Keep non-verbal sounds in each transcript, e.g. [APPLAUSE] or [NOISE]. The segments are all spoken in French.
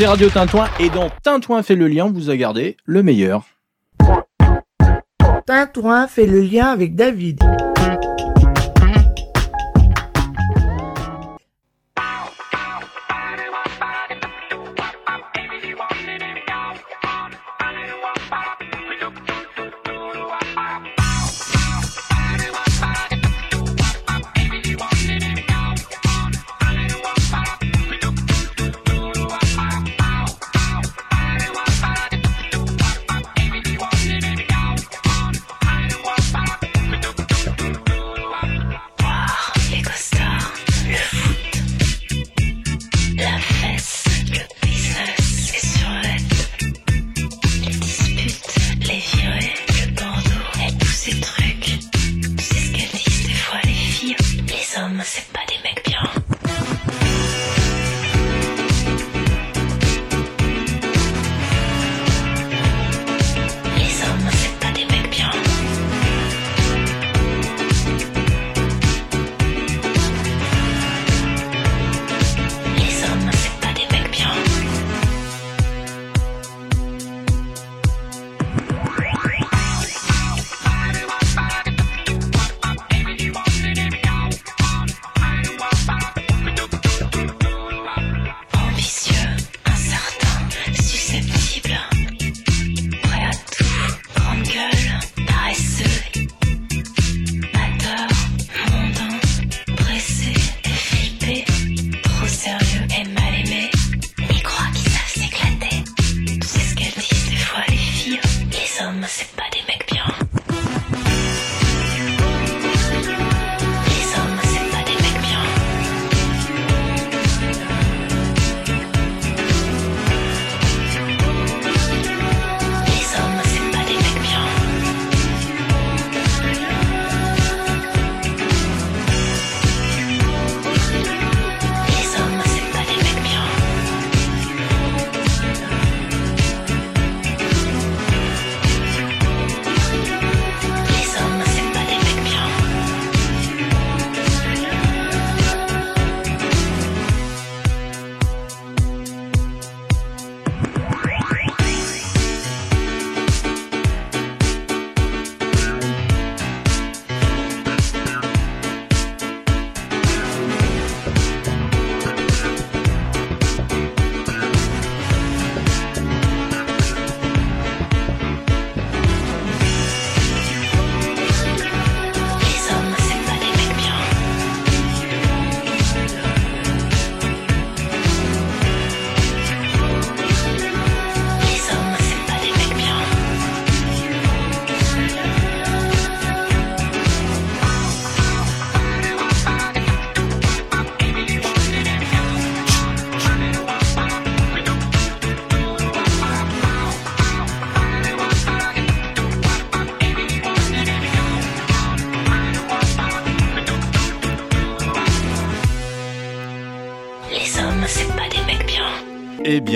c'est Radio Tintouin et dans Tintouin fait le lien, vous a gardé le meilleur. Tintouin fait le lien avec David.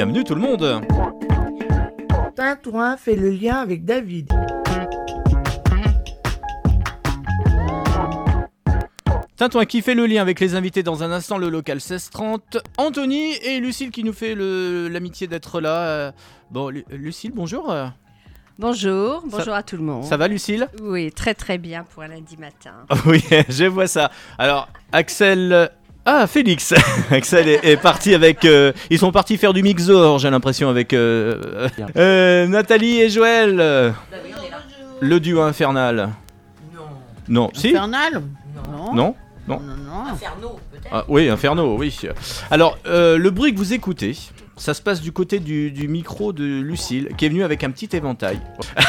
Bienvenue tout le monde. Tintouin fait le lien avec David. Tintouin qui fait le lien avec les invités dans un instant, le local 1630. Anthony et Lucille qui nous fait l'amitié d'être là. Euh, Bon, Lu- Lucille, bonjour. Bonjour, Ça- bonjour à tout le monde. Ça va Lucille? Oui, très très bien pour un lundi matin. [LAUGHS] Oui, je vois ça. Alors, Axel. Ah, Félix [LAUGHS] Axel est, est parti avec. euh, ils sont partis faire du mixor, j'ai l'impression, avec euh, [LAUGHS] euh, Nathalie et Joël. Le duo infernal. Non. Non, si Infernal Non. Non Non Non, non. Inferno, peut-être. Ah, Oui, Inferno, oui. Alors, euh, le bruit que vous écoutez, ça se passe du côté du, du micro de Lucille, qui est venue avec un petit éventail. Euh,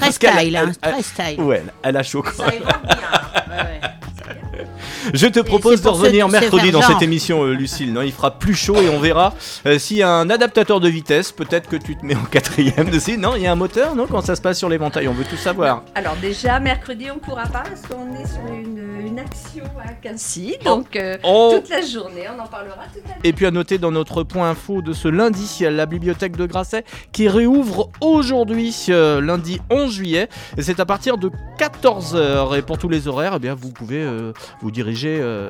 très style, hein, elle- très style. Ouais, elle- a chaud quand même. Ouais, ouais. Je te propose de revenir mercredi dans cette émission, euh, Lucille. Non, il fera plus chaud et on verra euh, s'il y a un adaptateur de vitesse. Peut-être que tu te mets en quatrième dessus. Non, il y a un moteur, non Quand ça se passe sur l'éventail, on veut tout savoir. Alors déjà, mercredi, on ne pourra pas parce qu'on est sur une, une action à Quincy. Donc euh, Oh. toute la journée, on en parlera tout à l'heure. Et puis à noter dans notre point info de ce lundi, la bibliothèque de Grasset qui réouvre aujourd'hui, euh, lundi 11 juillet. Et c'est à partir de 14h. Et pour tous les horaires, eh bien, vous pouvez euh, vous dirigez euh,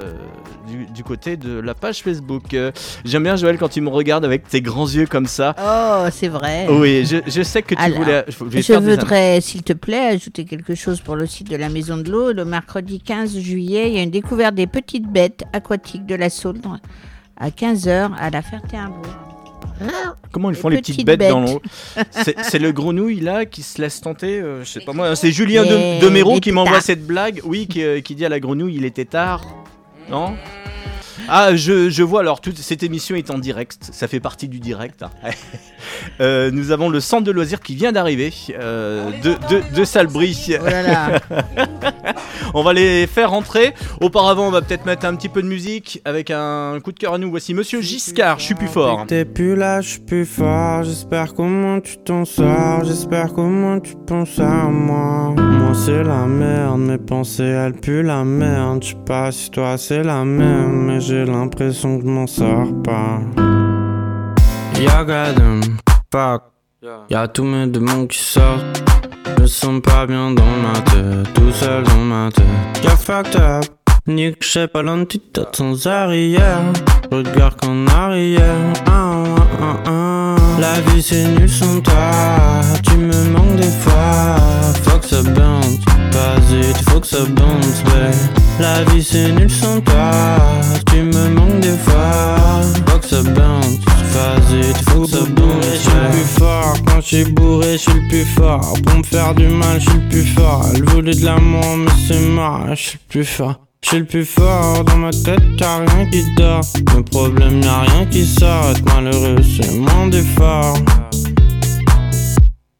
du, du côté de la page Facebook. J'aime bien Joël quand tu me regardes avec tes grands yeux comme ça. Oh, c'est vrai. Oui, je, je sais que tu Alors, voulais. Je, Je voudrais, s'il te plaît, ajouter quelque chose pour le site de la Maison de l'Eau. Le mercredi 15 juillet, il y a une découverte des petites bêtes aquatiques de la Saulne à 15h à la Ferté-Imbourg. Comment ils font les petites petites bêtes, dans l'eau? C'est le grenouille là qui se laisse tenter. euh, je sais pas moi. C'est Julien de, Demero les qui m'envoie cette blague. Oui, qui, euh, qui dit à la grenouille il était tard. Non? Ah, je, je vois alors, toute cette émission est en direct, ça fait partie du direct. hein. [LAUGHS] Euh, nous avons le centre de loisirs qui vient d'arriver, euh, de, de, de Salbris. Oh là là. [LAUGHS] On va les faire rentrer. Auparavant, on va peut-être mettre un petit peu de musique avec un coup de cœur à nous. Voici Monsieur Giscard, je suis plus fort. T'es plus là, je suis plus fort. J'espère comment tu t'en sors. J'espère comment tu penses à moi. Moi, c'est la merde. Mes pensées, elles puent la merde. Je sais pas si toi, c'est la même. Mais j'ai l'impression que je m'en sors pas. Y'a Gadam, fuck. Y'a tous mes démons qui sortent. Je sens pas bien dans ma tête. Tout seul dans ma tête. Y'a fucked up. Nick, je sais pas l'antithète sans arrière. Regarde qu'en arrière. Ah, ah, ah. La vie c'est nul sans toi. Tu me manques des fois. Faut que ça bounce. Vas-y, faut que ça bounce, ouais. La vie c'est nul sans toi. Tu me manques des fois. Faut que ça bounce. Vas-y, faut que ça bounce, Je suis plus fort. Quand je suis bourré, je suis le plus fort. Pour me faire du mal, je suis le plus fort. Elle voulait de l'amour, mais c'est mort. Je suis le plus fort. Suis le plus fort, dans ma tête y'a rien qui dort. Mes problèmes y'a rien qui sort Être malheureux c'est mon d'effort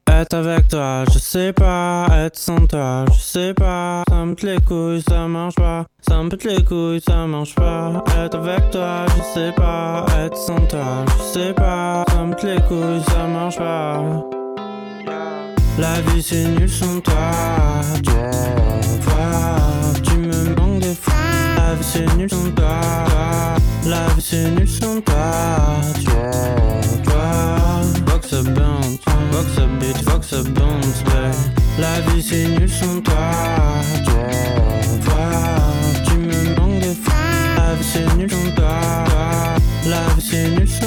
Être avec toi, je sais pas. Être sans toi, je sais pas. Ça me pète les couilles, ça marche pas. Ça me pète les couilles, ça marche pas. Être avec toi, je sais pas. Être sans toi, je sais pas. Ça me pète les couilles, ça marche pas. La vie c'est nul sans toi. Tu vie c'est nul sans toi La vie c'est nul sans toi Toi, toi que ça bounce, ça beat, faut que ça bounce, babe. La vie c'est nul sans toi Toi, toi Tu me manques des fois La vie c'est nul sans toi La vie c'est nul sans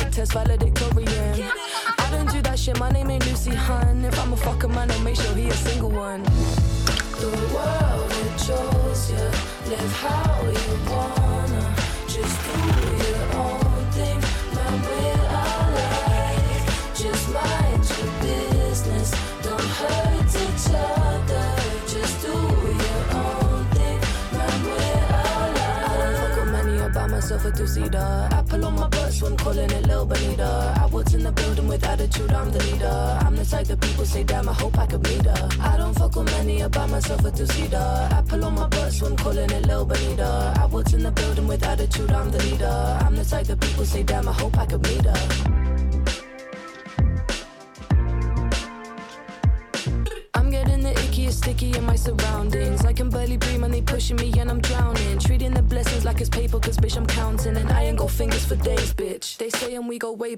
treated test valedictorian. I don't do that shit, my name ain't Lucy Hun. If I'm a fucker man, I'll make sure he a single one. The world it chose you, live how you wanna. Just do your own thing, man, we're alike. Just mind your business, don't hurt each other. Just do your own thing, man, we're alike. I don't fuck with many, I buy myself a two-seater. Calling it Lil Bonita. I was in the building with attitude, I'm the leader. I'm the type that people say, damn, I hope I could meet her. I don't fuck with many, I buy myself a two-seater. pull on my butt, so I'm calling it Lil Bonita. I was in the building with attitude, I'm the leader. I'm the type that people say, damn, I hope I could meet her.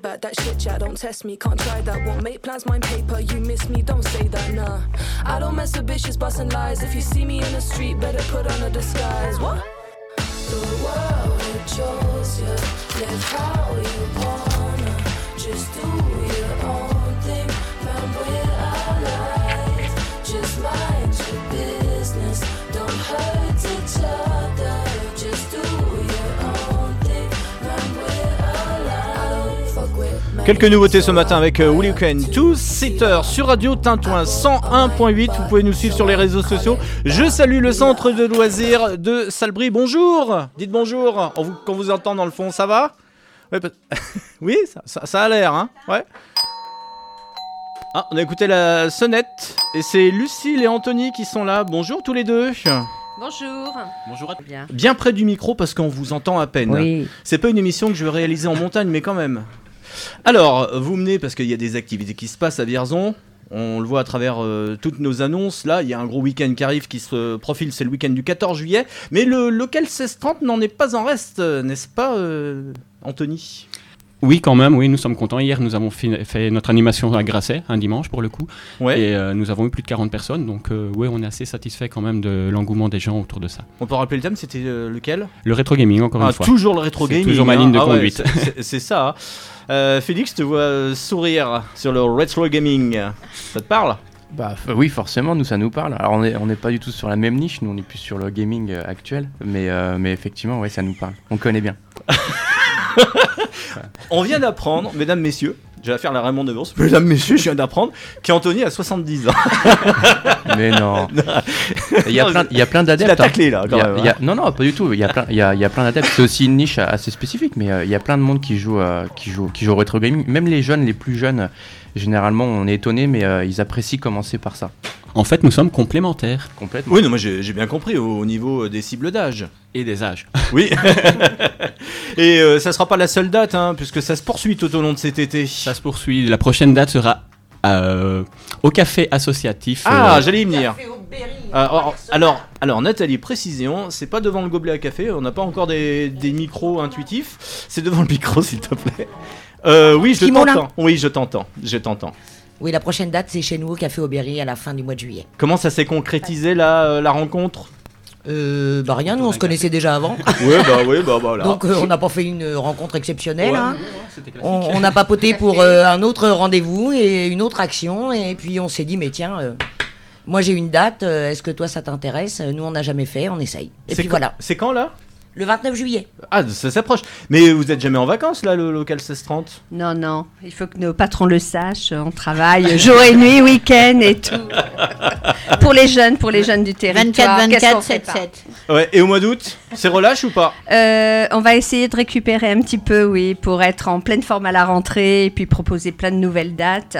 That shit chat, don't test me, can't try that. Won't make plans, mind paper, you miss me, don't say that, nah. I don't mess with bitches, busting lies. If you see me in the street, better put on a disguise. What? The world it chose you, live how you wanna, Just do Quelques nouveautés ce matin avec euh, Will You Can Two Sitter sur Radio Tintouin 101.8. Vous pouvez nous suivre sur les réseaux sociaux. Je salue le centre de loisirs de Salbris. Bonjour. Dites bonjour. On vous, qu'on vous entend dans le fond, ça va? [LAUGHS] Oui, ça, ça- ça a l'air, hein Ouais. Ah, on a écouté la sonnette et c'est Lucille et Anthony qui sont là. Bonjour tous les deux. Bonjour. Bonjour à Bien. Bien près du micro parce qu'on vous entend à peine. Oui. C'est pas une émission que je vais réaliser en montagne, mais quand même. Alors, vous menez, parce qu'il y a des activités qui se passent à Vierzon. On le voit à travers euh, toutes nos annonces. Là, il y a un gros week-end qui arrive qui se profile, c'est le week-end du 14 juillet. Mais le local 1630 n'en est pas en reste, euh, n'est-ce pas, euh, Anthony? Oui, quand même, oui, nous sommes contents. Hier, nous avons fait, fait notre animation à Grasset, un dimanche pour le coup, Ouais. et euh, nous avons eu plus de 40 personnes, donc euh, oui, on est assez satisfait quand même de l'engouement des gens autour de ça. On peut rappeler le thème, c'était euh, lequel? Le rétro gaming, encore Ah, une fois. toujours le rétro gaming. toujours ma hein. ligne de Ah ouais, conduite. c'est- c'est- ça. hein. Euh, Félix, te vois euh, sourire sur le retro gaming. Ça te parle? Bah oui, forcément, nous ça nous parle. Alors on n'est on pas du tout sur la même niche, nous on est plus sur le gaming euh, actuel, mais, euh, mais effectivement, ouais, ça nous parle. On connaît bien. [LAUGHS] On vient d'apprendre, mesdames, messieurs, je vais faire la Raymond Devos, mesdames, messieurs, je viens d'apprendre qu'Anthony a 70 ans. Mais [LAUGHS] non. Il y a plein, il y a plein Tu d'adeptes. l'as taclé là, Il quand y a- même. il y a- non, non, pas du tout. Il y a plein, il y a, il y a plein d'adeptes. C'est aussi une niche assez spécifique, mais euh, il y a plein de monde qui joue, euh, qui joue, qui joue au rétro gaming. Même les jeunes, les plus jeunes, généralement, on est étonné, mais euh, ils apprécient commencer par ça. En fait, nous sommes complémentaires. Complètement. Oui, non, moi j'ai bien compris au, au niveau euh, des cibles d'âge. Et des âges. [LAUGHS] Oui. [LAUGHS] Et euh, ça sera pas la seule date, hein, puisque ça se poursuit tout au long de cet été. Ça se poursuit. La prochaine date sera euh, au café associatif. Ah, euh, j'allais y venir. Ah, alors, alors, alors, Nathalie, précision, c'est pas devant le gobelet à café, on n'a pas encore des, des micros intuitifs, c'est devant le micro s'il te plaît. Euh, oui, je t'entends. Oui, je t'entends. Je t'entends. Oui, la prochaine date, c'est chez nous au Café Aubéry à la fin du mois de juillet. Comment ça s'est concrétisé là, euh, la rencontre? Euh, bah rien, nous on se connaissait déjà avant. [LAUGHS] Oui, bah oui, bah voilà. Donc euh, on n'a pas fait une rencontre exceptionnelle. hein. On, on a papoté [LAUGHS] pour euh, un autre rendez-vous et une autre action. Et puis on s'est dit, mais tiens, euh, moi j'ai une date, euh, est-ce que toi ça t'intéresse? Nous on n'a jamais fait, on essaye. Et puis quand- voilà, C'est quand là? Le 29 juillet. Ah, ça s'approche. Mais vous êtes jamais en vacances là, le local 1630 Non, non, il faut que nos patrons le sachent. On travaille [LAUGHS] jour et nuit, week-end et tout. [LAUGHS] pour les jeunes, pour les jeunes du territoire. 24, Qu'est-ce qu'on 24, fait 7, pas 7. Ouais, et au mois d'août, c'est relâche ou pas? Euh, on va essayer de récupérer un petit peu, oui, pour être en pleine forme à la rentrée et puis proposer plein de nouvelles dates.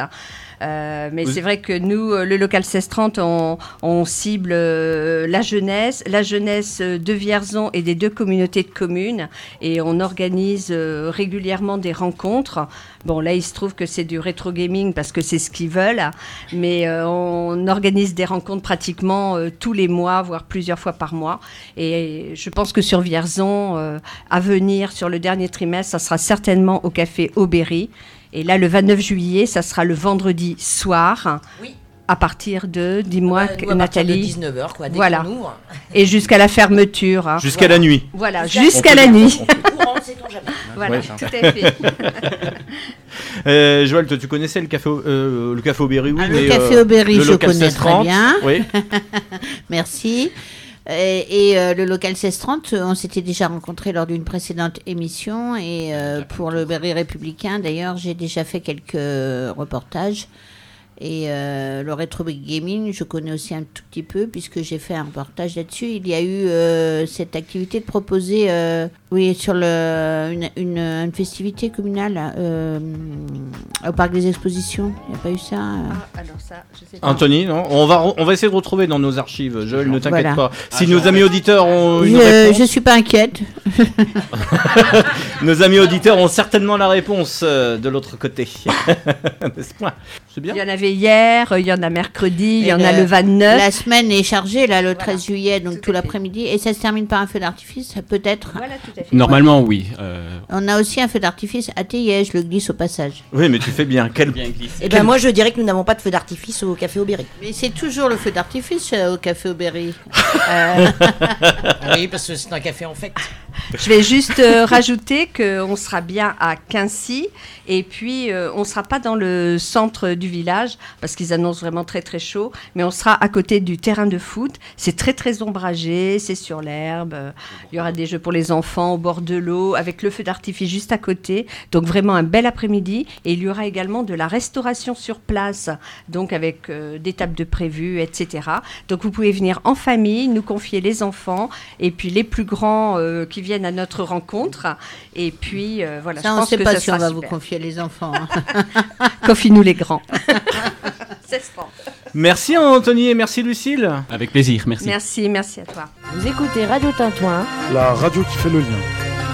Euh, mais c'est vrai que nous, euh, le local 1630, on, on cible euh, la jeunesse, la jeunesse de Vierzon et des deux communautés de communes, et on organise régulièrement des rencontres. Bon, là, il se trouve que c'est du rétro gaming parce que c'est ce qu'ils veulent, mais on organise des rencontres pratiquement tous les mois, voire plusieurs fois par mois. Et je pense que sur Vierzon, à venir sur le dernier trimestre, ça sera certainement au café Aubéry. Et là, le 29 juillet, ça sera le vendredi soir. Oui. À partir de, dis-moi, Euh, à partir de Nathalie, 19h, quoi, dès Voilà. ouvre. et jusqu'à la fermeture. hein. Jusqu'à la nuit. Voilà, Jusqu'à- la nuit. Courant, jamais. [LAUGHS] Voilà, Ouais. tout à fait. [LAUGHS] Euh, Joël, toi, tu connaissais le café, au- euh, le café Aubéry, oui, Ah, mais le café euh, Aubéry, le je connais 1630, très bien. Oui. [LAUGHS] Merci. Et, et, euh, le local 1630, euh, on s'était déjà rencontrés lors d'une précédente émission. Et euh, pour le Berry républicain, d'ailleurs, j'ai déjà fait quelques reportages. Et euh, le rétro gaming, je connais aussi un tout petit peu puisque j'ai fait un reportage là-dessus. Il y a eu euh, cette activité de proposer, euh, oui, sur le, une, une, une festivité communale euh, au parc des expositions. Il n'y a pas eu ça euh alors ça, je sais pas. Anthony, non on, va, on va essayer de retrouver dans nos archives. Joël, ne t'inquiète Voilà. pas. Si nos amis auditeurs ont une Je, réponse, je suis pas inquiète. [LAUGHS] nos amis auditeurs ont certainement la réponse euh, de l'autre côté. [LAUGHS] N'est-ce pas? C'est bien. Il y en avait hier, il y en a mercredi, il y en a le- le 29. La semaine est chargée, là, le 13 juillet, donc tout, l'après-midi. Et ça se termine par un feu d'artifice, peut-être? Voilà, tout à fait. Normalement, oui. euh, On a aussi un feu d'artifice à Théier, je le glisse au passage. Oui, mais tu fais bien. Quel... Et ben moi je dirais que nous n'avons pas de feu d'artifice au Café Aubéry. Mais c'est toujours le feu d'artifice euh, au Café Aubéry. [LAUGHS] oui, parce que c'est un café en fête. Je vais juste euh, rajouter qu'on sera bien à Quincy et puis euh, on ne sera pas dans le centre du village parce qu'ils annoncent vraiment très très chaud, mais on sera à côté du terrain de foot. C'est très très ombragé, c'est sur l'herbe. Il y aura des jeux pour les enfants au bord de l'eau avec le feu d'artifice juste à côté. Donc vraiment un bel après-midi et il y aura également de la restauration sur place, donc avec euh, des tables de prévues, etc. Donc vous pouvez venir en famille, nous confier les enfants et puis les plus grands euh, qui viennent à notre rencontre. Et puis euh, voilà, Ça, je on ne pense sait que pas ça si on va vous confier les enfants. hein. [LAUGHS] Confie-nous les grands. [LAUGHS] Merci Anthony et merci Lucille. Avec plaisir, merci. Merci, merci à toi. Vous écoutez Radio Tintouin. La radio qui fait le lien.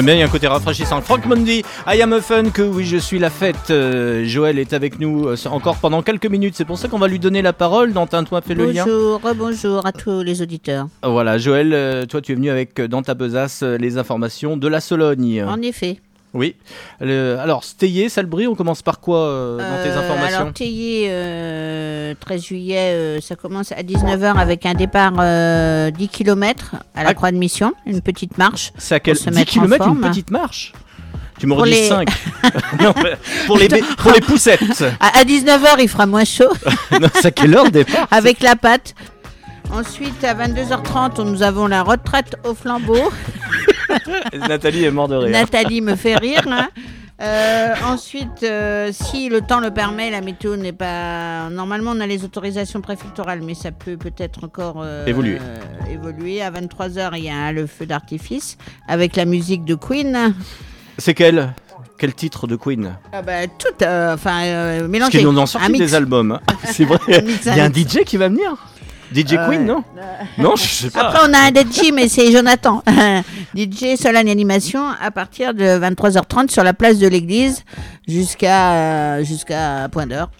J'aime bien, il y a un côté rafraîchissant. Franck Mondy, I am a fun, que oui, je suis la fête. Euh, Joël est avec nous euh, encore pendant quelques minutes. C'est pour ça qu'on va lui donner la parole dans Tintouin fait le lien. Bonjour, bonjour à tous les auditeurs. Voilà, Joël, euh, toi tu es venu avec dans ta besace les informations de la Sologne. En effet. Oui. Le- alors, Steyé, Salbris, on commence par quoi euh, dans tes Euh, informations? Alors, Théier, euh, 13 juillet, euh, ça commence à 19h avec un départ euh, 10 km à la Ah. Croix de Mission, une petite marche. C'est à quel pour se 10 mettre en km, une petite marche? Tu m'en dis les- 5. [LAUGHS] [LAUGHS] non, pour, les, pour les poussettes. À, à 19h, il fera moins chaud [LAUGHS] non, c'est à quelle heure départ? Avec la pâte. Ensuite, à 22h30, nous avons la retraite au flambeau. [LAUGHS] Nathalie est morte de rire. Nathalie me fait rire. hein. [LAUGHS] Euh, ensuite, euh, si le temps le permet, la météo n'est pas. Normalement, on a les autorisations préfectorales, mais ça peut peut-être encore euh, Évoluer. évoluer. À 23h, il y a le feu d'artifice avec la musique de Queen. C'est quel Quel titre de Queen? Ah bah, tout, enfin, euh, Parce mélangé. qu'ils nous sorti des albums. hein. [LAUGHS] C'est vrai. Il y a un. DJ qui va venir DJ Euh, Queen, non Non, je sais pas. Après, on a un DJ, mais c'est Jonathan. [LAUGHS] DJ Solane Animation à partir de 23h30 sur la place de l'église jusqu'à euh, jusqu'à point d'heure.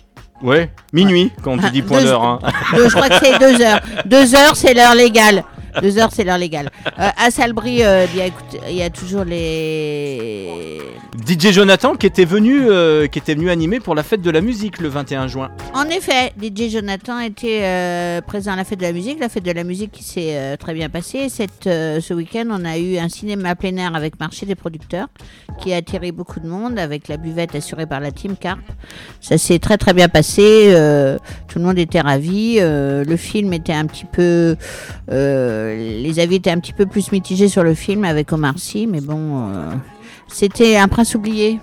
Ouais, minuit, quand tu dis point d'heure. hein. je crois que c'est deux heures. [LAUGHS] Deux heures, c'est l'heure légale. Deux heures, c'est l'heure légale. Euh, à Salbris, euh, il y, a- écoute, il y a toujours les. DJ Jonathan qui était venu, euh, qui était venu animer pour la fête de la musique le 21 juin. En effet, DJ Jonathan était présent à la fête de la musique, la fête de la musique qui s'est très bien passée. Cette, ce week-end, on a eu un cinéma plein air avec marché des producteurs qui a attiré beaucoup de monde avec la buvette assurée par la team Carp. Ça s'est très très bien passé, tout le monde était ravi. le film était un petit peu, euh, les avis étaient un petit peu plus mitigés sur le film avec Omar Sy, mais bon, euh, c'était un prince oublié.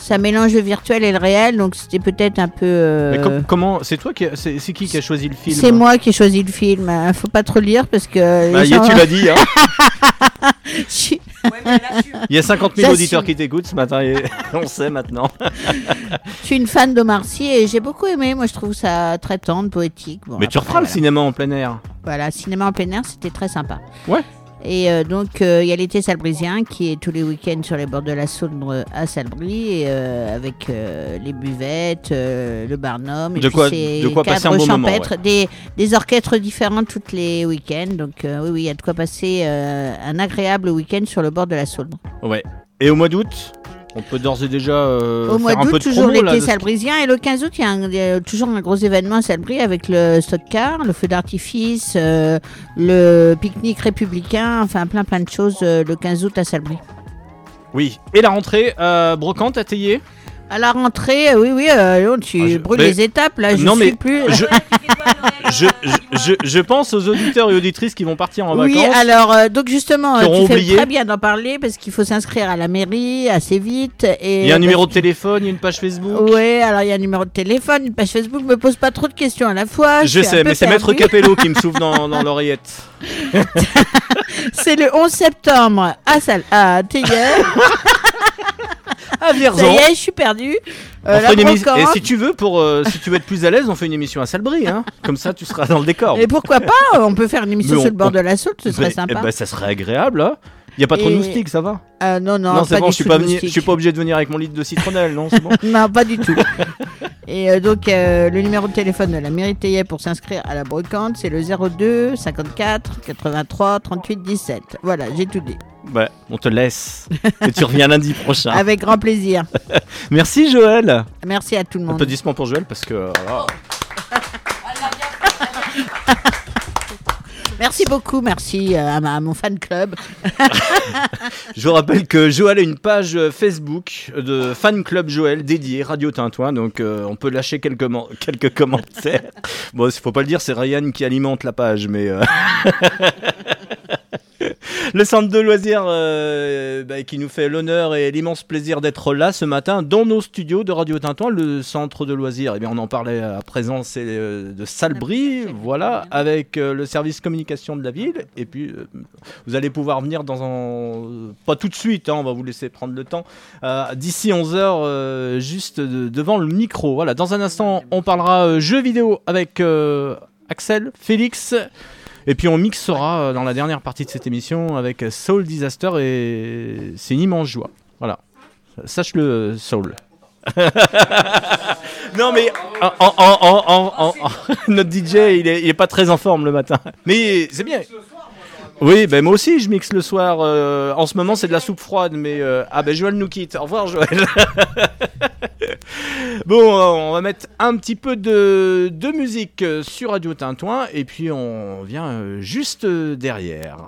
Ça mélange le virtuel et le réel, donc c'était peut-être un peu. euh, Mais com- comment C'est toi qui, a- c'est qui qui a choisi le film c'est moi qui ai choisi le film. Euh, Faut pas trop le lire parce que. Bah, gens- tu l'as dit. Hein. [LAUGHS] Je suis- Il y a 50 000 J'assume. auditeurs qui t'écoutent ce matin et [LAUGHS] on sait maintenant. Je suis une fan d'Omar Sy et j'ai beaucoup aimé. Moi, je trouve ça très tendre, poétique. Bon, Mais tu referas le cinéma en plein air. Voilà, cinéma en plein air, c'était très sympa. Ouais. Et euh, donc, euh, il y a l'été salbrisien qui est tous les week-ends sur les bords de la Saône euh, à Salbris, euh, avec les buvettes, le barnum, et De puis quoi- de quoi passer un bon moment, champêtres, des, des orchestres différents tous les week-ends. Donc, oui, oui, il y a de quoi passer un agréable week-end sur le bord de la Saône. Ouais. Et au mois d'août, on peut d'ores et déjà euh, Au mois d'août, toujours là, l'été salbrisien. Et le 15 août, il y a, un- toujours un gros événement à Salbris avec le stock car, le feu d'artifice, euh, le pique-nique républicain, enfin plein plein de choses euh, le 15 août à Salbris. Oui. Et la rentrée, brocante à Théier À la rentrée, euh, oui, oui, euh, tu Ah, je- brûles mais- les étapes, là, je non, suis mais plus... [LAUGHS] je, je, je, pense aux auditeurs et auditrices qui vont partir en Oui, vacances. alors euh, donc justement, tu fais oublié. très bien d'en parler parce qu'il faut s'inscrire à la mairie assez vite. Et Il y a un numéro de téléphone, il y a une page Facebook. Ouais, alors il y a un numéro de téléphone, une page Facebook, me pose pas trop de questions à la fois. Je sais, mais c'est Maître. Capello qui me [LAUGHS] souffle dans, dans l'oreillette. C'est le 11 septembre à, Sal à Théière. [LAUGHS] À Ça Vierzon. y est, je suis perdue. On Euh, Et si tu veux, pour, euh, si tu veux être plus à l'aise, on fait une émission à Salbris. Hein. Comme ça, tu seras dans le décor. Et pourquoi pas On peut faire une émission Mais sur on- le bord de la Saône, ce serait Ben- sympa. eh ben, ça serait agréable. hein. Il n'y a pas trop de moustiques, ça va Euh, non, non, c'est pas bon, je suis pas, venu- je suis pas obligé de venir avec mon litre de citronnelle, non C'est bon [LAUGHS] Non, pas du tout. [LAUGHS] Et euh, donc, euh, le numéro de téléphone de la mairie de Théier pour s'inscrire à la brocante, c'est le 02 54 83 38 17. Voilà, j'ai tout dit. Ouais, on te laisse. Et tu reviens lundi prochain. [LAUGHS] Avec grand plaisir. Merci Joël. Merci à tout le monde. Applaudissements pour Joël parce que. voilà. Merci beaucoup, merci euh, à, mon fan club. [LAUGHS] Je vous rappelle que Joël a une page euh, Facebook de fan club Joël dédiée Radio Tintouin, donc euh, on peut lâcher quelques, [LAUGHS] commentaires. Bon, il faut pas le dire, c'est Ryan qui alimente la page, mais. [LAUGHS] Le centre de loisirs euh, bah, qui nous fait l'honneur et l'immense plaisir d'être là ce matin dans nos studios de Radio Tintouin. Le centre de loisirs, eh bien, on en parlait à présent, c'est euh, de Salbris, voilà, avec euh, le service communication de la ville. Et puis, vous allez pouvoir venir dans un. Pas tout de suite, hein, on va vous laisser prendre le temps. D'ici 11h, juste de- devant le micro. Voilà, dans un instant, on parlera jeux vidéo avec Axel, Félix. Et puis on mixera euh, dans la dernière partie de cette émission avec Soul Disaster et c'est une immense joie. Voilà. Sache-le, Soul. [LAUGHS] non mais [LAUGHS] notre DJ il est, il est pas très en forme le matin. Mais c'est bien. Oui, ben moi aussi je mixe le soir. euh, en ce moment c'est de la soupe froide, mais euh, ah ben Joël nous quitte. Au revoir Joël. [LAUGHS] bon, euh, on va mettre un petit peu de, de musique sur Radio Tintouin et puis on vient euh, juste euh, derrière.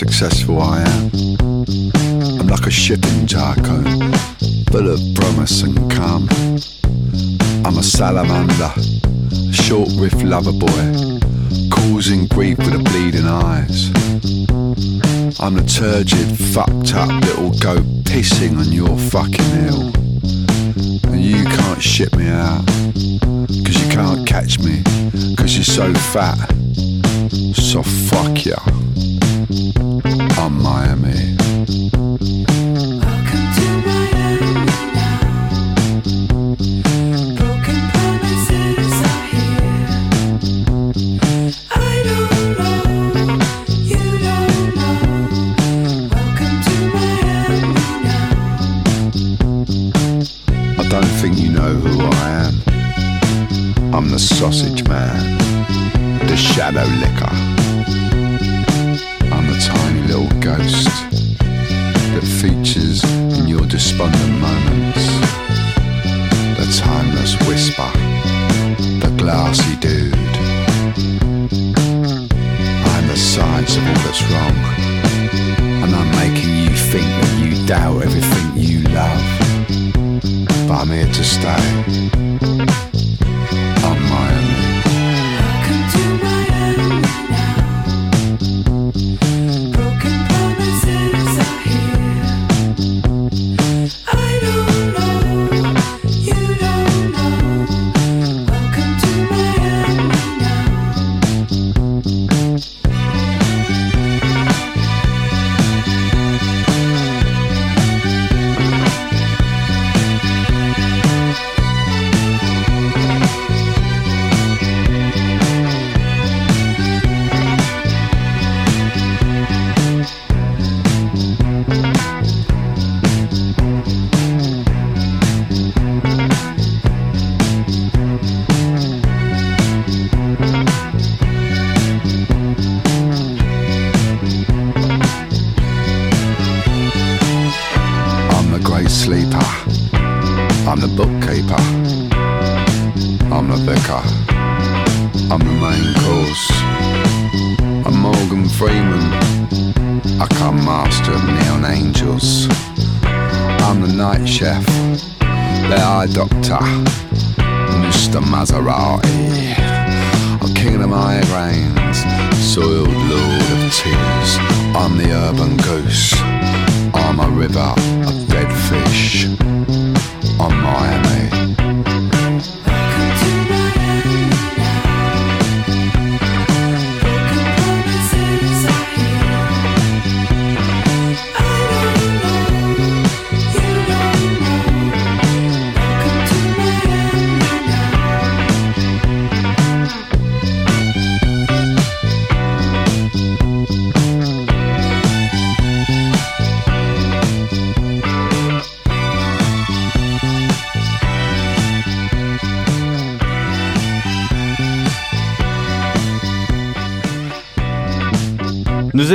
Successful I am. I'm like a ship in tycoon, full of promise and calm. I'm a salamander, short riff lover boy, causing grief with the bleeding eyes. I'm the turgid, fucked up little goat pissing on your fucking hill. And you can't ship me out, cause you can't catch me, cause you're so fat. So fuck ya. I'm Miami.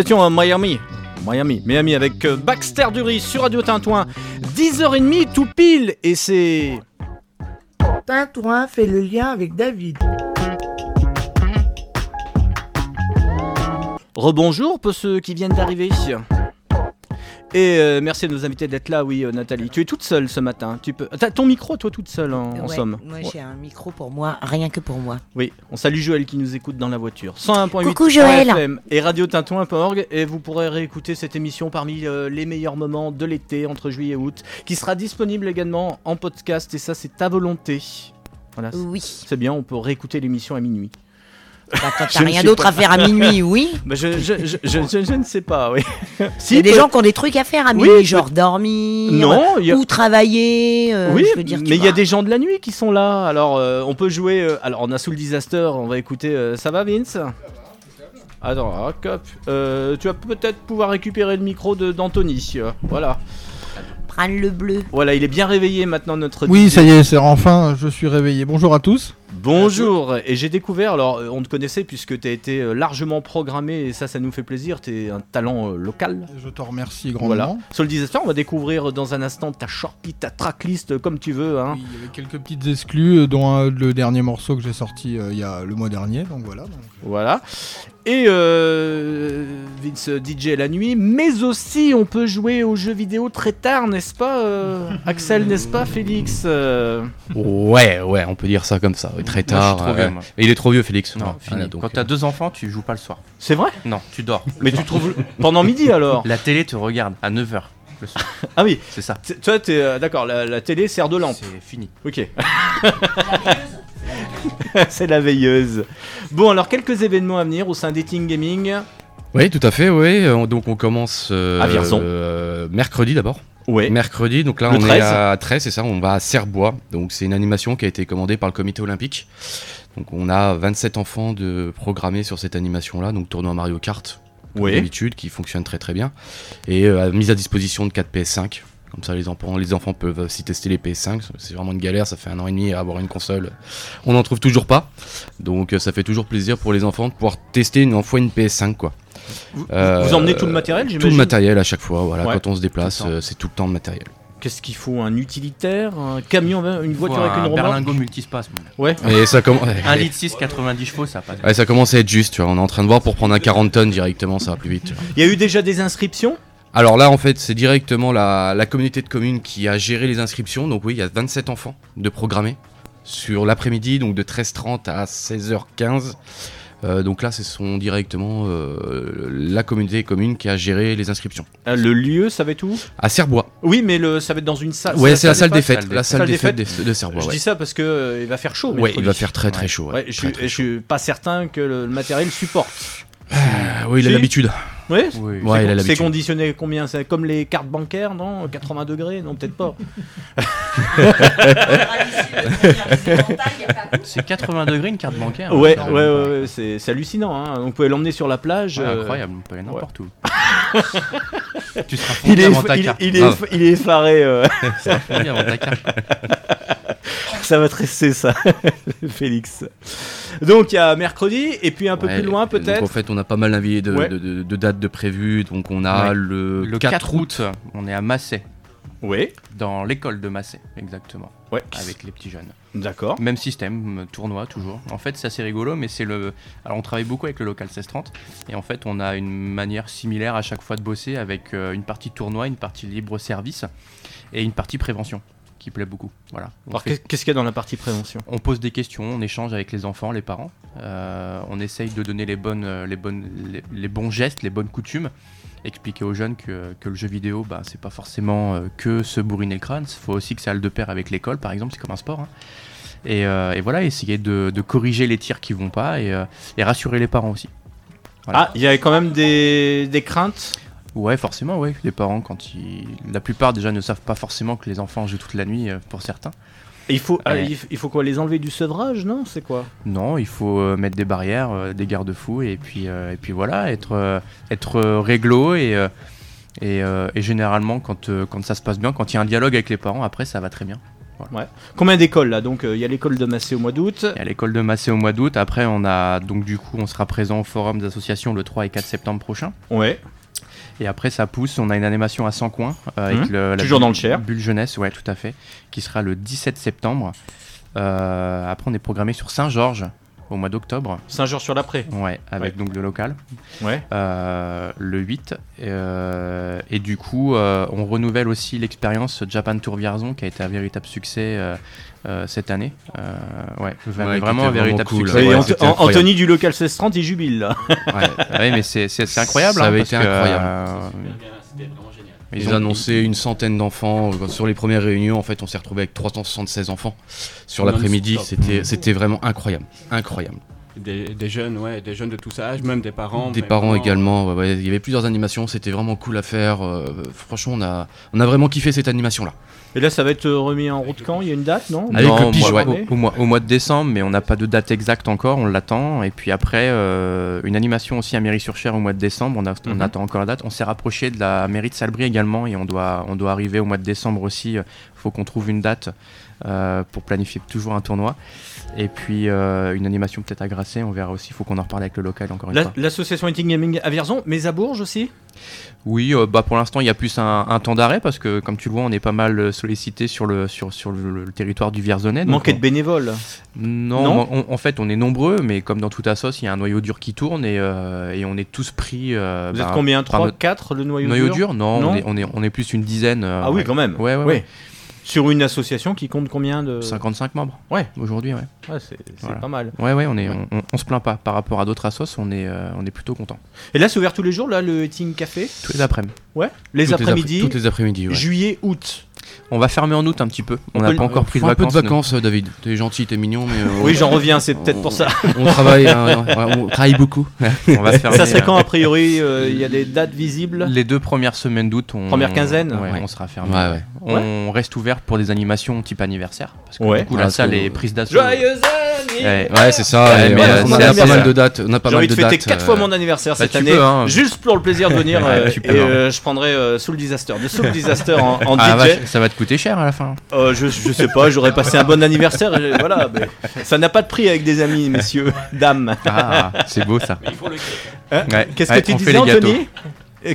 Étions à Miami. Miami, Miami avec euh, Baxter Dury sur Radio Tintouin. 10h30 tout pile et c'est. Tintouin fait le lien avec David. Rebonjour pour ceux qui viennent d'arriver. Et euh, merci à nos invités d'être là, oui, euh, Nathalie. Tu es toute seule ce matin. Tu peux. T'as ton micro, toi, toute seule, en, en Ouais, somme. Moi, j'ai un micro pour moi, rien que pour moi. Oui, on salue Joël qui nous écoute dans la voiture. 101.8 Coucou, Joël. FM et radiotintouin.org et vous pourrez réécouter cette émission parmi euh, les meilleurs moments de l'été entre juillet et août qui sera disponible également en podcast et ça c'est ta volonté. Voilà. Oui. C'est bien, on peut réécouter l'émission à minuit. Bah, t'as rien d'autre pas. à faire à minuit, oui. [LAUGHS] Bah, je, je, je, je- je- je ne sais pas, oui. [LAUGHS] Il y a des gens qui ont des trucs à faire à minuit, genre dormir Non, a- ou travailler. euh, oui, je veux dire, tu mais il y a des gens de la nuit qui sont là. Alors, euh, on peut jouer. euh, alors, on a Soul Disaster. On va écouter. euh, ça va, Vince? Attends, hop. Euh, tu vas peut-être pouvoir récupérer le micro de d'Anthony. Voilà. Prendre le bleu. Voilà, il est bien réveillé maintenant, notre. Oui, DJ. ça y est, c'est enfin, je suis réveillé. Bonjour à tous. Bonjour, et j'ai découvert, alors euh, on te connaissait puisque tu as été euh, largement programmé et ça, ça nous fait plaisir, tu es un talent euh, local. Je te remercie grandement. Voilà. Soul Disaster, on va découvrir dans un instant ta shortlist, ta tracklist, comme tu veux. Hein. Il y avait quelques petites exclus, dont un- le dernier morceau que j'ai sorti euh, il y a le mois dernier, donc voilà. donc. Voilà. Et euh, Vince DJ la nuit, mais aussi on peut jouer aux jeux vidéo très tard, n'est-ce pas, euh, [LAUGHS] Axel, n'est-ce pas, Félix euh? Ouais, ouais, on peut dire ça comme ça. oui. Très Moi, je suis tard. trop vieux, ouais. moi. Et il est trop vieux, Félix. Non, fini. voilà, donc, Quand euh, t'as deux enfants, tu joues pas le soir. C'est vrai? Non, tu dors. Mais tu trouves pendant midi alors? La télé te regarde à 9h le soir. Ah oui, c'est ça. T- Toi, t'es euh, d'accord, la, la télé sert de lampe. C'est fini. Ok. [LAUGHS] C'est la veilleuse. Bon, alors quelques événements à venir au sein d'Eating Gaming. Oui, tout à fait, oui. Euh, Donc on commence euh, À Vierzon. euh, mercredi d'abord. Ouais. Mercredi, donc là Le on 13. est à 13, c'est ça, on va à Serbois. Donc c'est une animation qui a été commandée par le comité olympique. Donc on a 27 enfants de programmés sur cette animation-là, donc tournoi Mario Kart, comme Ouais. d'habitude, qui fonctionne très très bien. Et euh, mise à disposition de 4 PS5. Comme ça, les enfants, les enfants peuvent aussi tester les PS5. C'est vraiment une galère, ça fait un an et demi à avoir une console. On n'en trouve toujours pas. Donc euh, ça fait toujours plaisir pour les enfants de pouvoir tester une fois une PS5 quoi. Vous, Euh, vous emmenez tout le matériel, Tout le j'imagine matériel à chaque fois, voilà. Ouais. Quand on se déplace, euh, c'est tout le temps de matériel. Qu'est-ce qu'il faut Un utilitaire Un camion Une voiture avec une un remorque berlingot multispasme. Ouais. Et ça commence. [LAUGHS] 1 [LAUGHS] litre 6, 90 chevaux, ça passe. Ouais, ça commence à être juste, tu vois. On est en train de voir pour prendre un 40 tonnes directement, ça va plus vite. Il y a eu déjà des inscriptions? Alors là, en fait, c'est directement la, la communauté de communes qui a géré les inscriptions. Donc oui, il y a 27 enfants de programmés sur l'après-midi, donc de 13h30 à 16h15. Euh, donc là, ce sont directement euh, la communauté commune qui a géré les inscriptions. Euh, Le lieu, ça va être où? À Serbois. Oui, mais le, ça va être dans une salle. Ouais, c'est la salle des fêtes la salle des fêtes de- de Serbois, Je ouais. dis ça parce que euh, il va faire chaud. Mercredi. il va faire très, très chaud, ouais. je, Très, suis- pas certain que le, le matériel supporte. Ah, oui, il a l'habitude. Oui, Oui. C'est Ouais, il a con- C'est conditionné combien C'est comme les cartes bancaires, non 80 degrés Non, peut-être pas. [LAUGHS] C'est 80 degrés une carte bancaire. Ouais, hein. ouais, ouais, ouais, c'est hallucinant. Hein. Donc, vous pouvez l'emmener sur la plage. Ouais, euh, incroyable, on peut aller n'importe où. [LAUGHS] tu seras il est, avant ta il, carte. il est, Ah. il est effaré. euh. Ça va fondu avant ta carte. [LAUGHS] [LAUGHS] ça va te rester ça, [LAUGHS] Félix. Donc il y a mercredi et puis un peu Ouais, plus loin peut-être. en fait, on a pas mal d'invités de, Ouais. de- de- de dates de prévues. Donc on a Ouais. le, Le 4 août, on est à Massé. Oui. Dans l'école de Massé, exactement. Ouais. Avec les petits jeunes. D'accord. Même système, euh, tournoi toujours. En fait, c'est assez rigolo, mais c'est le. Alors, on travaille beaucoup avec le local 1630, et en fait, on a une manière similaire à chaque fois de bosser avec euh, une partie tournoi, une partie libre service et une partie prévention qui plaît beaucoup. Voilà. On Alors fait- qu'est-ce qu'il y a dans la partie prévention? On pose des questions, on échange avec les enfants, les parents. Euh, on essaye de donner les, bonnes, euh, les, bonnes, les, les bons gestes, les bonnes coutumes. Expliquer aux jeunes que, que le jeu vidéo, bah, c'est pas forcément euh, que se bourriner le crâne. Il faut aussi que ça aille de pair avec l'école, par exemple, c'est comme un sport. hein. Et, euh, et voilà, essayer de, de corriger les tirs qui vont pas et, euh, et rassurer les parents aussi. Ah, il y a quand même des, des craintes? Ouais, forcément, ouais. Les parents, quand ils. La plupart déjà ne savent pas forcément que les enfants jouent toute la nuit, euh, pour certains. Et il faut, ah, il faut quoi Les enlever du sevrage, non? C'est quoi? Non, il faut euh, mettre des barrières, euh, des garde-fous, et puis, et puis voilà, être, être réglo et, et, et généralement, quand, quand ça se passe bien, quand il y a un dialogue avec les parents, après ça va très bien. Voilà. Ouais. Combien d'écoles là? Donc il y a l'école de Massé au mois d'août. Il y a l'école de Massé au mois d'août, après on a donc du coup on sera présent au forum des associations le 3 et 4 septembre prochain. Ouais. Et après ça pousse, on a une animation à 100 coins euh, avec le, la Toujours bulle- dans le Cher. Bulle jeunesse, ouais tout à fait, qui sera le 17 septembre. Euh, après on est programmé sur Saint-Georges au mois d'octobre. Saint-Georges-sur-l'Après. Ouais, avec Ouais. donc le local. Ouais. Euh, le 8. euh, et du coup, euh, on renouvelle aussi l'expérience Japan Tour Vierzon qui a été un véritable succès euh, euh, cette année. Euh, ouais, vraiment, un véritable cool. succès. Ouais. Anthony du local 1630, il jubile là. Ouais, ouais, mais c'est incroyable. Ça hein, avait parce été que, incroyable. Ils, ont- annoncé une centaine d'enfants. Euh, Sur les premières réunions, en fait, on s'est retrouvé avec 376 enfants. Sur l'après-midi, c'était c'était vraiment incroyable. Incroyable. Des, des jeunes, ouais, des jeunes de tous âges, même des parents. Des parents vraiment, également. ouais, ouais. Il y avait plusieurs animations. C'était vraiment cool à faire. euh, franchement, on a, on a vraiment kiffé cette animation-là. Et là, ça va être euh, remis en route quand? Il y a une date, non? Avec Non, le au pigeon, mois- ouais. au, au mois, au mois de décembre, mais on n'a pas de date exacte encore, on l'attend. Et puis après, euh, une animation aussi à Mairie-sur-Cher au mois de décembre, on, a- on Mhm. attend encore la date. On s'est rapproché de la mairie de Salbris également, et on doit, on doit arriver au mois de décembre aussi. Il faut qu'on trouve une date euh, pour planifier toujours un tournoi. Et puis euh, une animation peut-être à Grasset, on verra aussi. Il faut qu'on en reparle avec le local encore une La- fois. L'association Eating Gaming à Vierzon, mais à Bourges aussi Oui, euh, bah pour l'instant il y a plus un, un temps d'arrêt parce que comme tu le vois, on est pas mal euh, sollicité sur le sur, sur le, le territoire du Vierzonais. Manquer de bénévoles. Non, Non on- en fait on est nombreux, mais comme dans toute assos, il y a un noyau dur qui tourne et, euh, et on est tous pris. euh, Vous bah, êtes combien? par 3, notre- 4 le noyau, Noyau dur? dur, non, On, est, on, est, on est plus une dizaine. euh, Ah oui, quand même. Ouais, ouais. Sur une association qui compte combien de 55 membres. Ouais. Aujourd'hui, ouais. Ouais, c'est Voilà. pas mal. Ouais, ouais, on est, On, on- on se plaint pas par rapport à d'autres assos, on est, euh, on est plutôt content. Et là, c'est ouvert tous les jours, là, le Eating Café? Tous les après-midi. Ouais. Les Toutes les après-midi. après- toutes les après-midi, ouais. Juillet, août. On va fermer en août un petit peu. On n'a pas encore pris de prends un peu vacances. de vacances, euh, David. T'es gentil, t'es mignon, mais. euh, Oui, j'en reviens, c'est peut-être pour ça. On travaille, hein, [LAUGHS] ouais, on travaille beaucoup. On va fermer, Ça serait quand, euh, a priori euh, Il y a des dates visibles Les deux premières semaines d'août, on... Première quinzaine ouais, Ouais. on sera fermé. Ouais, ouais. On reste ouvert pour des animations type anniversaire. Parce que Ouais. du coup, Ouais, la parce salle est prise d'assaut. Joyeux Ouais, Ouais, c'est ça. Ouais, et mais, ouais, euh, on a pas anniversaire. mal de dates. On a pas J'ai mal envie de de fêter dates. 4 euh, fois mon anniversaire bah, cette année, peux, hein. juste pour le plaisir de venir. [LAUGHS] Euh, et hein. euh, je prendrai euh, Soul Disaster, de Soul Disaster en, en Ah, DJ. ça va te coûter cher à la fin. Euh, je, je sais pas, j'aurais passé un bon anniversaire. et voilà, mais ça n'a pas de prix avec des amis, messieurs, dames. Ah, c'est beau ça. Hein Ouais. Qu'est-ce que tu disais. Anthony?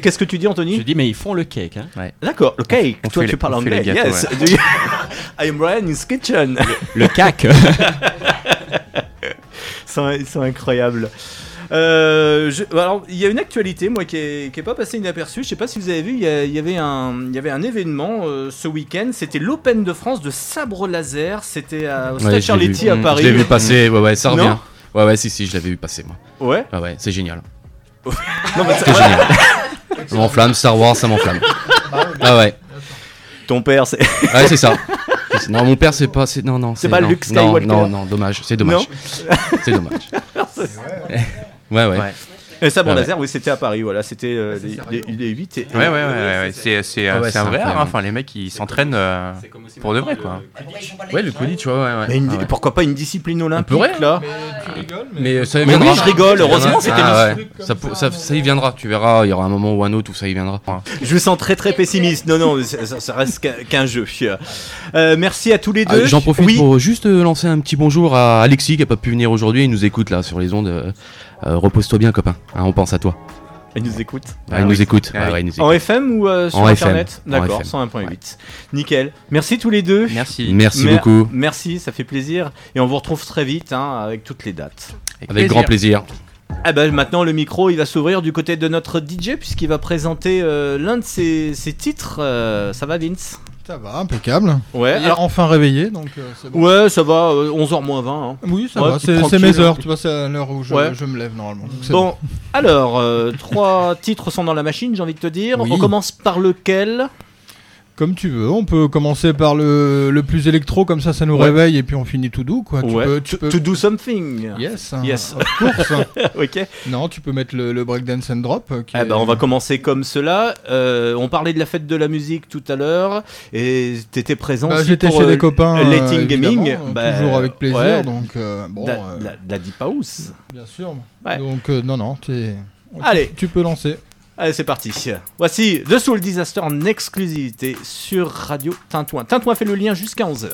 Qu'est-ce que tu dis, Anthony? Je dis, mais ils font le cake. Hein. Ouais. D'accord, le cake. On Toi, tu les- parles anglais. gâteaux, yes. ouais. [LAUGHS] I'm Brian's kitchen. Le cac. [LAUGHS] Ils sont, ils sont incroyables. Euh, je- alors, il y a une actualité, moi, qui est, qui est pas passée inaperçue. Je sais pas si vous avez vu, il y, a- il y avait un, il y avait un événement euh, ce week-end. C'était l'Open de France de sabre laser. C'était à- au Stade Ouais, Charletti vu. à Paris. Je l'ai vu passer, ouais, ouais, ça Non revient. Ouais, ouais, si, si, je l'avais vu passer, moi. Ouais. Ouais, ouais, c'est génial. [LAUGHS] Non, mais C'est génial. Ça m'enflamme, Star Wars, ça m'enflamme. Ah ouais. Ton père, c'est. Ouais, c'est ça. [LAUGHS] Non, mon père, c'est pas. c'est- Non, non. C'est pas non, Luke Skywalker. Non, non, dommage. C'est dommage. C'est dommage. [LAUGHS] Ouais, ouais. Ouais. Et sabre Ouais, laser, oui, c'était à Paris. Voilà, c'était euh, les, les, les 8 et. Ouais, ouais, ouais, ouais, ouais, c'est c'est, Ah euh, ouais, c'est un vrai art. hein. Enfin, les mecs, ils s'entraînent euh, pour de vrai, quoi. Ouais, le Quidditch, ouais, ouais. ouais. Mais une- Ah ouais. Pourquoi pas une discipline olympique là Mais ça Mais oui, je rigole, heureusement, c'était Ah ouais. ça, ça, ça y viendra, tu verras, il y aura un moment ou un autre où ça y viendra. Je me sens très très pessimiste. Non, non, ça, ça- ça reste qu'un jeu. Euh, merci à tous les Ah, deux. J'en profite Oui. pour juste lancer un petit bonjour à Alexis qui a pas pu venir aujourd'hui, il nous écoute là sur les ondes. Euh, euh, Repose-toi bien, copain, Hein, on pense à toi. Il nous écoute. Ah, il nous écoute. Ah Ouais, oui. ouais, il nous En. FM ou euh, sur En internet D'accord, FM. 101.8. Nickel. Merci tous les deux. Merci. Merci Mer- beaucoup. Merci, ça fait plaisir. Et on vous retrouve très vite hein, avec toutes les dates. Avec grand plaisir. Ah bah maintenant le micro il va s'ouvrir du côté de notre DJ puisqu'il va présenter euh, l'un de ses, ses titres. Euh, ça va Vince? Ça va, impeccable. Ouais, alors- enfin réveillé, donc euh, c'est bon. Ouais, ça va, euh, 11h moins 20. hein. Oui, ça Ouais, va, c'est c'est tranquille, mes heures, hein. tu vois, c'est à l'heure où je, Ouais. je me lève normalement. donc c'est Bon, alors, euh, trois titres sont dans la machine, j'ai envie de te dire. Oui. On commence par lequel? Comme tu veux, on peut commencer par le, le plus électro, comme ça ça nous Ouais. réveille et puis on finit tout doux quoi. Tu Ouais. peux, tu To- peux... to do something. Yes, Yes. of course. [LAUGHS] ok. Non, tu peux mettre le, le breakdance and drop. euh, qui Eh est- ben, on va commencer comme cela. Euh, on parlait de la fête de la musique tout à l'heure et t'étais présent Bah, J'étais chez euh, des copains. euh, Letting évidemment, Gaming. Bah, toujours avec plaisir, ouais. donc euh, bon. la- euh, la- la Deep House. Bien sûr. Ouais. Donc euh, non, non, Allez. tu peux lancer. Allez, c'est parti. Voici The Soul Disaster en exclusivité sur Radio Tintouin. Tintouin fait le lien jusqu'à 11h.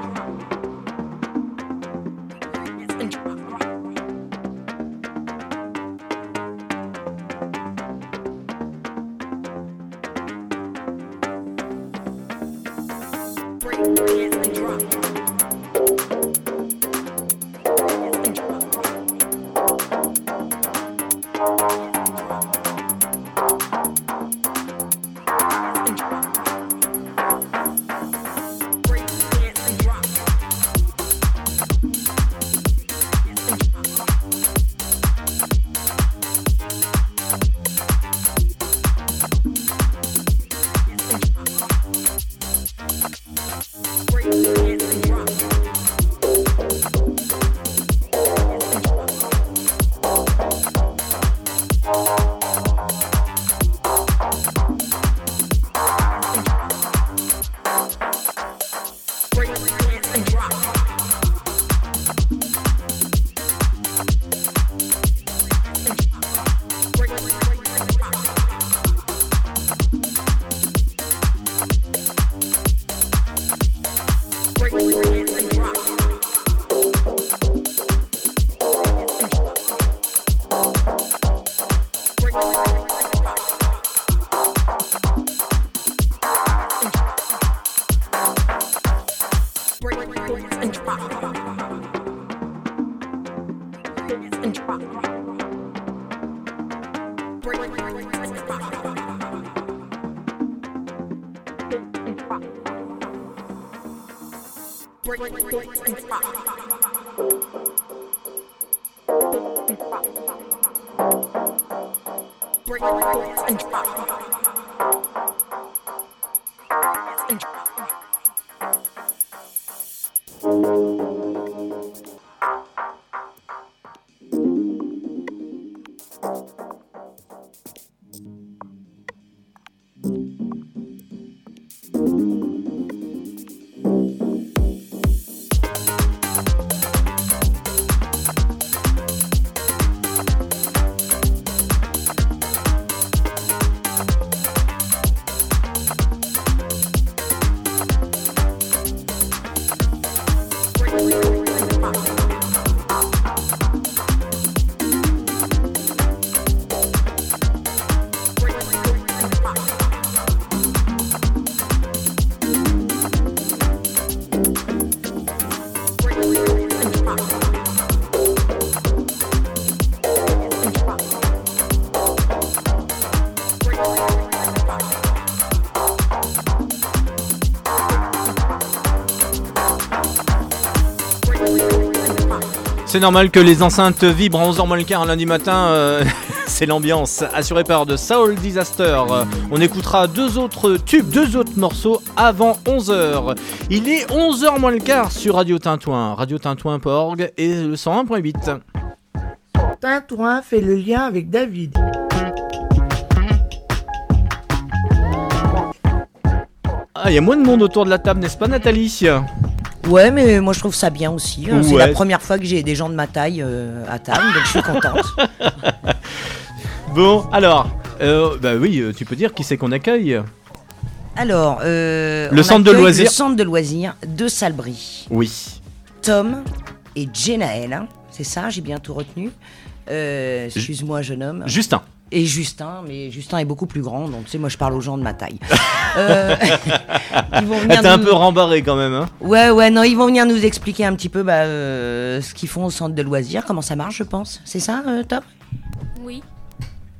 Thank you. C'est normal que les enceintes vibrent à 11h moins le quart un lundi matin. euh, [LAUGHS] c'est l'ambiance assurée par The Soul Disaster. On écoutera deux autres tubes, deux autres morceaux avant 11h. Il est 11h moins le quart sur Radio Tintouin, radiotintouin.org et le 101.8. Tintouin fait le lien avec David. Ah, il y a moins de monde autour de la table, n'est-ce pas Nathalie? Ouais, mais moi je trouve ça bien aussi. hein. C'est la première fois que j'ai des gens de ma taille euh, à table, donc je suis contente. [LAUGHS] Bon, alors, euh, bah oui, euh, tu peux dire qui c'est qu'on accueille Alors, euh, Le on centre de loisirs. Le centre de loisirs de Salbris. Oui. Tom et Jenaël, hein, c'est ça, j'ai bien tout retenu. Excuse-moi, jeune homme. Justin. Et Justin, mais Justin est beaucoup plus grand, donc tu sais, moi je parle aux gens de ma taille. Euh, [LAUGHS] ils vont venir Ah, T'es un nous- peu rembarré quand même, hein Ouais, ouais, non, ils vont venir nous expliquer un petit peu bah, euh, ce qu'ils font au centre de loisirs, comment ça marche, je pense. C'est ça, euh, Tom? Oui.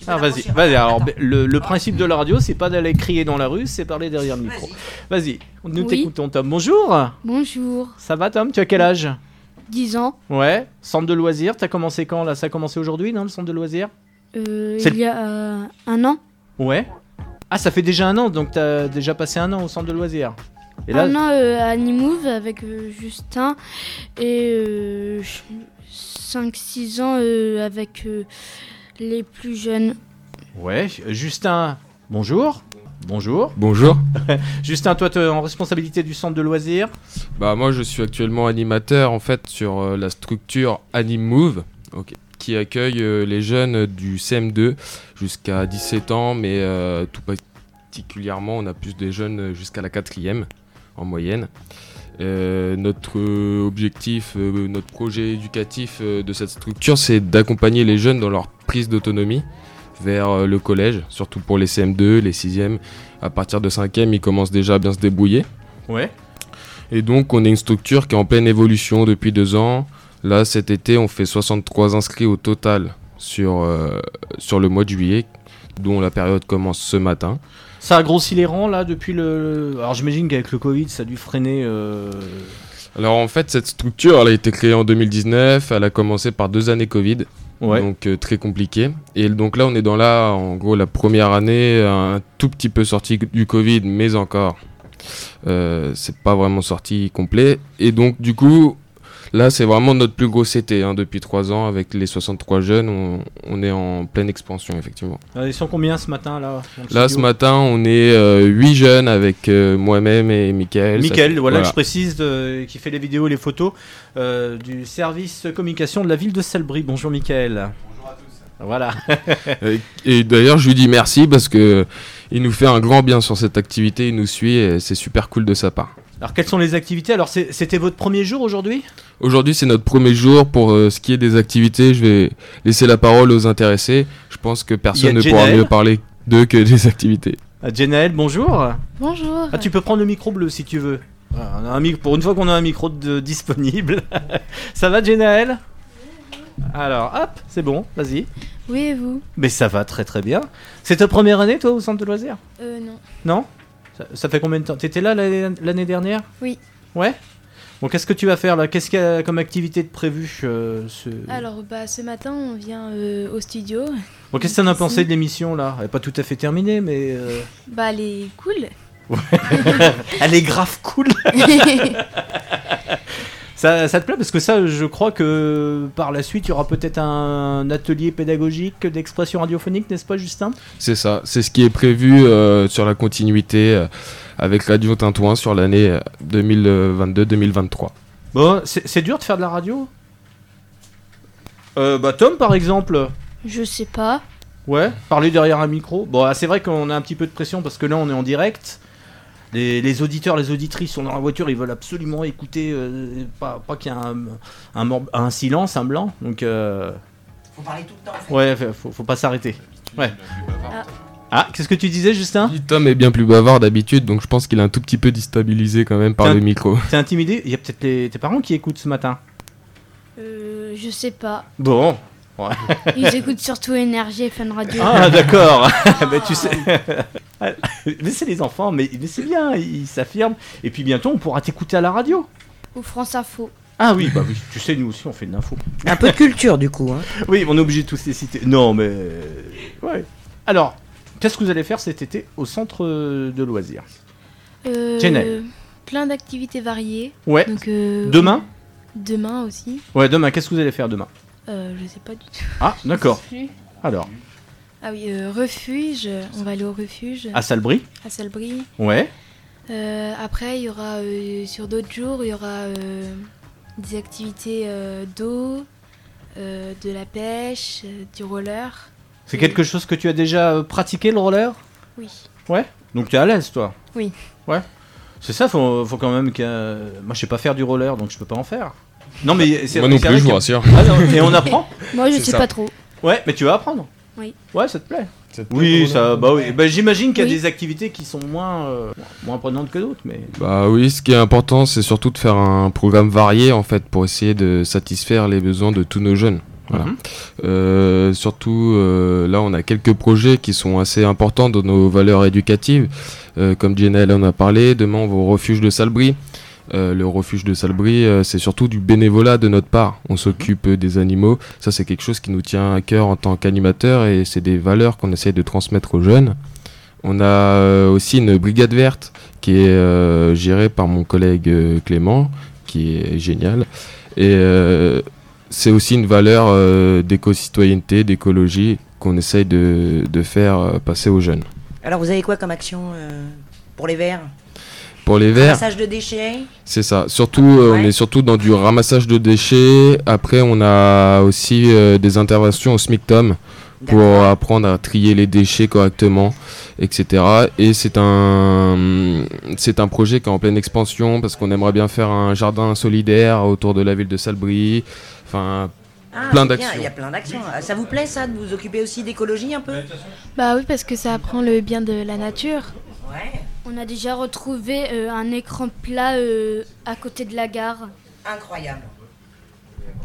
Ah, vas-y, vas-y. Alors, le, le principe de la radio, c'est pas d'aller crier dans la rue, c'est parler derrière le micro. Vas-y, nous Oui. t'écoutons, Tom. Bonjour. Bonjour. Ça va, Tom? Tu as quel âge? 10 ans. Ouais. Centre de loisirs. T'as commencé quand là? Ça a commencé aujourd'hui, non Le centre de loisirs? Euh, il y a euh, un an. Ouais. Ah, ça fait déjà un an, donc t'as déjà passé un an au centre de loisirs. Et là, Un an euh, à Nimouve avec euh, Justin et euh, 5-6 ans euh, avec euh, les plus jeunes. ouais. Justin, bonjour. Bonjour. Bonjour. [LAUGHS] Justin, toi, tu es en responsabilité du centre de loisirs. Bah moi je suis actuellement animateur en fait sur euh, la structure AnimMove ok, qui accueille euh, les jeunes du CM2 jusqu'à 17 ans mais euh, tout particulièrement on a plus des jeunes jusqu'à la quatrième en moyenne. Euh, notre euh, objectif, euh, notre projet éducatif de cette structure c'est d'accompagner les jeunes dans leur prise d'autonomie vers le collège, surtout pour les CM2, les 6e. À partir de 5e, ils commencent déjà à bien se débrouiller. Ouais. Et donc, on est une structure qui est en pleine évolution depuis deux ans. Là, cet été, on fait 63 inscrits au total sur, euh, sur le mois de juillet, dont la période commence ce matin. Ça a grossi les rangs là depuis le. Alors j'imagine qu'avec le Covid, ça a dû freiner. euh, Alors, en fait, cette structure, elle a été créée en 2019. Elle a commencé par deux années Covid. Ouais. Donc, euh, très compliqué. Et donc là, on est dans la, en gros, la première année, un tout petit peu sorti du Covid, mais encore. Euh, c'est pas vraiment sorti complet. Et donc, du coup, là, c'est vraiment notre plus gros CT hein, depuis trois ans. Avec les 63 jeunes, on, on est en pleine expansion, effectivement. Ils sont combien ce matin là Là, ce matin, on est euh, 8 jeunes avec euh, moi-même et Mickaël. Mickaël, fait- voilà, je précise, euh, qui fait les vidéos et les photos euh, du service communication de la ville de Salbris. Bonjour Mickaël. Bonjour à tous. Voilà. [LAUGHS] Et, et d'ailleurs, je lui dis merci parce que il nous fait un grand bien sur cette activité. Il nous suit et c'est super cool de sa part. Alors quelles sont les activités? Alors c'était votre premier jour aujourd'hui? Aujourd'hui, c'est notre premier jour pour euh, ce qui est des activités. Je vais laisser la parole aux intéressés. Je pense que personne ne pourra mieux parler d'eux que des activités. Ah, Jenaël, bonjour. Bonjour. Ah, tu peux prendre le micro bleu si tu veux. Voilà, on a un mic- pour une fois qu'on a un micro de- disponible. [LAUGHS] Ça va Jenaël Alors, hop, c'est bon, vas-y. Oui, et vous? Mais ça va très très bien. C'est ta première année, toi, au centre de loisirs? Euh, non. Non? Ça, ça fait combien de temps? T'étais là l'année dernière? Oui. Ouais? Bon, qu'est-ce que tu vas faire là? Qu'est-ce qu'il y a comme activité de prévu euh, ce... Alors, bah, ce matin, on vient euh, au studio. Bon, qu'est-ce que t'en as pensé de l'émission là? Elle est pas tout à fait terminée, mais. euh, Bah, elle est cool. [LAUGHS] Elle est grave cool [LAUGHS] ça, ça te plaît Parce que ça, je crois que par la suite, il y aura peut-être un atelier pédagogique d'expression radiophonique, n'est-ce pas, Justin? C'est ça, c'est ce qui est prévu euh, sur la continuité euh, avec Radio Tintouin sur l'année euh, 2022-2023. Bon, c'est c'est dur de faire de la radio? Euh, Bah, Tom, par exemple Je sais pas. Ouais, parler derrière un micro. Bon, ah, c'est vrai qu'on a un petit peu de pression parce que là, on est en direct. Les, les auditeurs, les auditrices sont dans la voiture, ils veulent absolument écouter, euh, pas, pas qu'il y ait un, un, mor- un silence, un blanc. Donc, euh, Faut parler tout le temps. en fait. ouais, faut- pas s'arrêter. Ouais. Ah, qu'est-ce que tu disais, Justin? Tom est bien plus bavard d'habitude, donc je pense qu'il est un tout petit peu déstabilisé quand même par le micro. [LAUGHS] T'es intimidé? Il y a peut-être les- tes parents qui écoutent ce matin? Euh, je sais pas. Bon. Ouais. Ils écoutent surtout Énergie et Fun Radio. Ah d'accord. mais [LAUGHS] tu sais, [LAUGHS] mais c'est les enfants, mais, mais c'est bien, ils s'affirment. Et puis bientôt, on pourra t'écouter à la radio. Ou France Info. Ah oui, bah oui, tu sais, nous aussi, on fait de l'info. Un peu de culture du coup. Hein. [LAUGHS] Oui, on est obligé de tous les citer. Non, mais ouais. Alors, qu'est-ce que vous allez faire cet été au centre de loisirs? Euh. Plein d'activités variées. Ouais. Donc, euh, Demain? Demain aussi. Ouais, demain. Qu'est-ce que vous allez faire demain? Euh, je sais pas du tout. Ah, d'accord. Alors, Ah oui, euh, refuge. On va aller au refuge. à Salbris. À Salbris. Ouais. Euh, après, il y aura sur d'autres jours, il y aura des activités d'eau, de la pêche, du roller. C'est quelque chose que tu as déjà pratiqué le roller? Oui. Ouais. Donc tu es à l'aise, toi? Oui. Ouais. C'est ça, faut, faut quand même que. Moi, je sais pas faire du roller, donc je peux pas en faire. Non, mais c'est Moi non plus, je vous rassure. Ah non, et on apprend [LAUGHS] Moi, je sais ça. pas trop. Ouais, mais tu vas apprendre. Oui. Ouais, ça te plaît. Ça te plaît, Oui, ça, bah oui. Bah, j'imagine qu'il y a Oui. des activités qui sont moins, euh, moins prenantes que d'autres, mais. Bah oui, ce qui est important, c'est surtout de faire un programme varié en fait pour essayer de satisfaire les besoins de tous nos jeunes. Voilà. Mhm. Euh, surtout, euh, là, on a quelques projets qui sont assez importants dans nos valeurs éducatives. Euh, comme Jenelle en a parlé, demain, on va au refuge de Salbris. Euh, le refuge de Salbris, euh, c'est surtout du bénévolat de notre part. On s'occupe euh, des animaux. Ça, c'est quelque chose qui nous tient à cœur en tant qu'animateur et c'est des valeurs qu'on essaie de transmettre aux jeunes. On a euh, aussi une brigade verte qui est euh, gérée par mon collègue euh, Clément, qui est génial. Et euh, c'est aussi une valeur euh, d'éco-citoyenneté, d'écologie qu'on essaye de, de faire euh, passer aux jeunes. Alors vous avez quoi comme action euh, pour les verts? Pour les verts, Ramassage de déchets c'est ça. Surtout, euh, on est surtout dans du ramassage de déchets. Après, on a aussi euh, des interventions au SMICTOM pour apprendre à trier les déchets correctement, etc. Et c'est un, c'est un projet qui est en pleine expansion parce qu'on aimerait bien faire un jardin solidaire autour de la ville de Salbris. Enfin, Ah, plein d'actions. Il y a plein d'actions. Ah, Ça vous plaît ça de vous occuper aussi d'écologie un peu? Bah oui, parce que ça apprend le bien de la nature. Ouais. On a déjà retrouvé euh, un écran plat euh, à côté de la gare. Incroyable.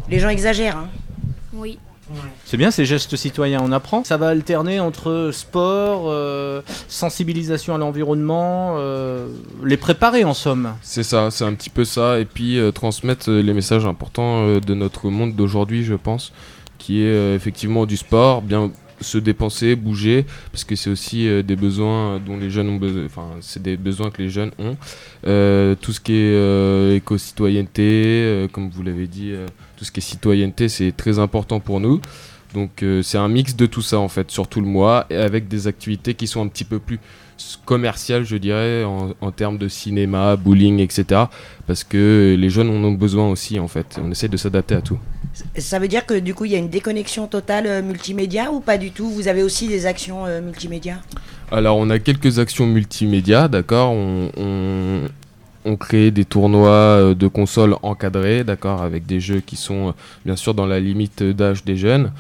Les gens exagèrent. Hein. Oui. C'est bien ces gestes citoyens, on apprend. Ça va alterner entre sport, euh, sensibilisation à l'environnement, euh, les préparer en somme. C'est ça, c'est un petit peu ça. Et puis euh, transmettre les messages importants euh, de notre monde d'aujourd'hui, je pense, qui est euh, effectivement du sport, bien se dépenser, bouger, parce que c'est aussi euh, des besoins dont les jeunes ont enfin, c'est des besoins que les jeunes ont. Euh, tout ce qui est euh, éco-citoyenneté, euh, comme vous l'avez dit, euh, tout ce qui est citoyenneté, c'est très important pour nous. Donc euh, c'est un mix de tout ça en fait sur tout le mois et avec des activités qui sont un petit peu plus commerciales je dirais en, en termes de cinéma, bowling, etc. Parce que les jeunes en ont besoin aussi en fait. On essaie de s'adapter à tout. Ça veut dire que du coup il y a une déconnexion totale euh, multimédia ou pas du tout? Vous avez aussi des actions euh, multimédia? Alors on a quelques actions multimédia, d'accord? On, on, on crée des tournois euh, de consoles encadrés, d'accord, avec des jeux qui sont bien sûr dans la limite d'âge des jeunes.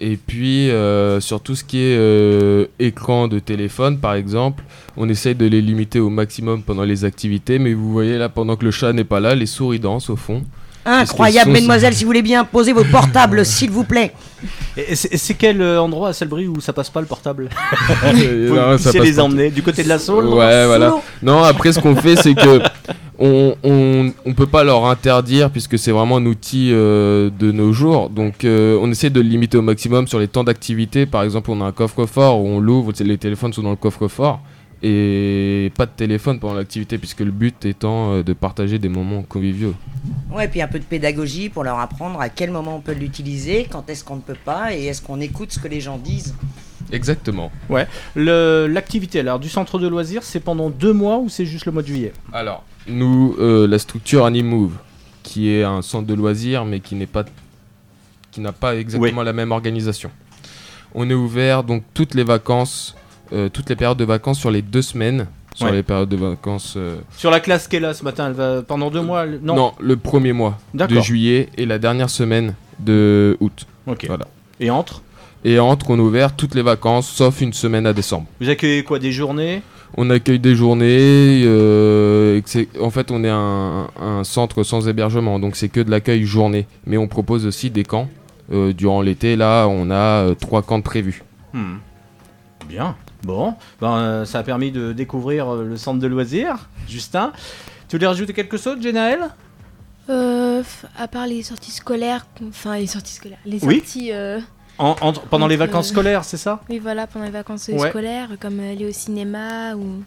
Et puis euh, sur tout ce qui est euh, écran de téléphone par exemple, on essaye de les limiter au maximum pendant les activités, mais vous voyez là pendant que le chat n'est pas là, les souris dansent au fond. Incroyable, mesdemoiselles, si vous voulez bien poser vos portables, [LAUGHS] s'il vous plaît. C'est c'est quel euh, endroit à Salbris où ça passe pas le portable [LAUGHS] passe les emmener du côté de la Saône Ouais, voilà. Non, après, ce qu'on fait, c'est que [LAUGHS] on, on, on peut pas leur interdire puisque c'est vraiment un outil euh, de nos jours. Donc, euh, on essaie de le limiter au maximum sur les temps d'activité. Par exemple, on a un coffre-fort où on l'ouvre, les téléphones sont dans le coffre-fort et pas de téléphone pendant l'activité puisque le but étant euh, de partager des moments conviviaux. Ouais, puis un peu de pédagogie pour leur apprendre à quel moment on peut l'utiliser, quand est-ce qu'on ne peut pas, et est-ce qu'on écoute ce que les gens disent. Exactement. Ouais. Le- L'activité alors du centre de loisirs, c'est pendant deux mois ou c'est juste le mois de juillet? Alors, nous, euh, la structure Animove, qui est un centre de loisirs, mais qui n'est pas, qui n'a pas exactement la même organisation. On est ouvert donc toutes les vacances, euh, toutes les périodes de vacances sur les deux semaines, sur Ouais. les périodes de vacances. euh, Sur la classe est là ce matin, elle va pendant deux mois Non. non. le premier mois de juillet et la dernière semaine de août. Ok. Voilà. Et entre? Et entre, on est ouvert toutes les vacances, sauf une semaine à décembre. Vous accueillez quoi Des journées? On accueille des journées. euh, en fait, on est un, un centre sans hébergement, donc c'est que de l'accueil journée. Mais on propose aussi des camps. Euh, durant l'été, là, on a euh, trois camps prévus. Hmm. Bien. Bon, ben, euh, ça a permis de découvrir euh, le centre de loisirs. Justin, tu voulais rajouter quelque chose, Jenaël Euh, à part les sorties scolaires, enfin les sorties scolaires, les Oui. sorties. euh, En- Pendant les vacances scolaires, c'est ça? Oui, voilà, pendant les vacances euh, Ouais. scolaires, comme euh, aller au cinéma ou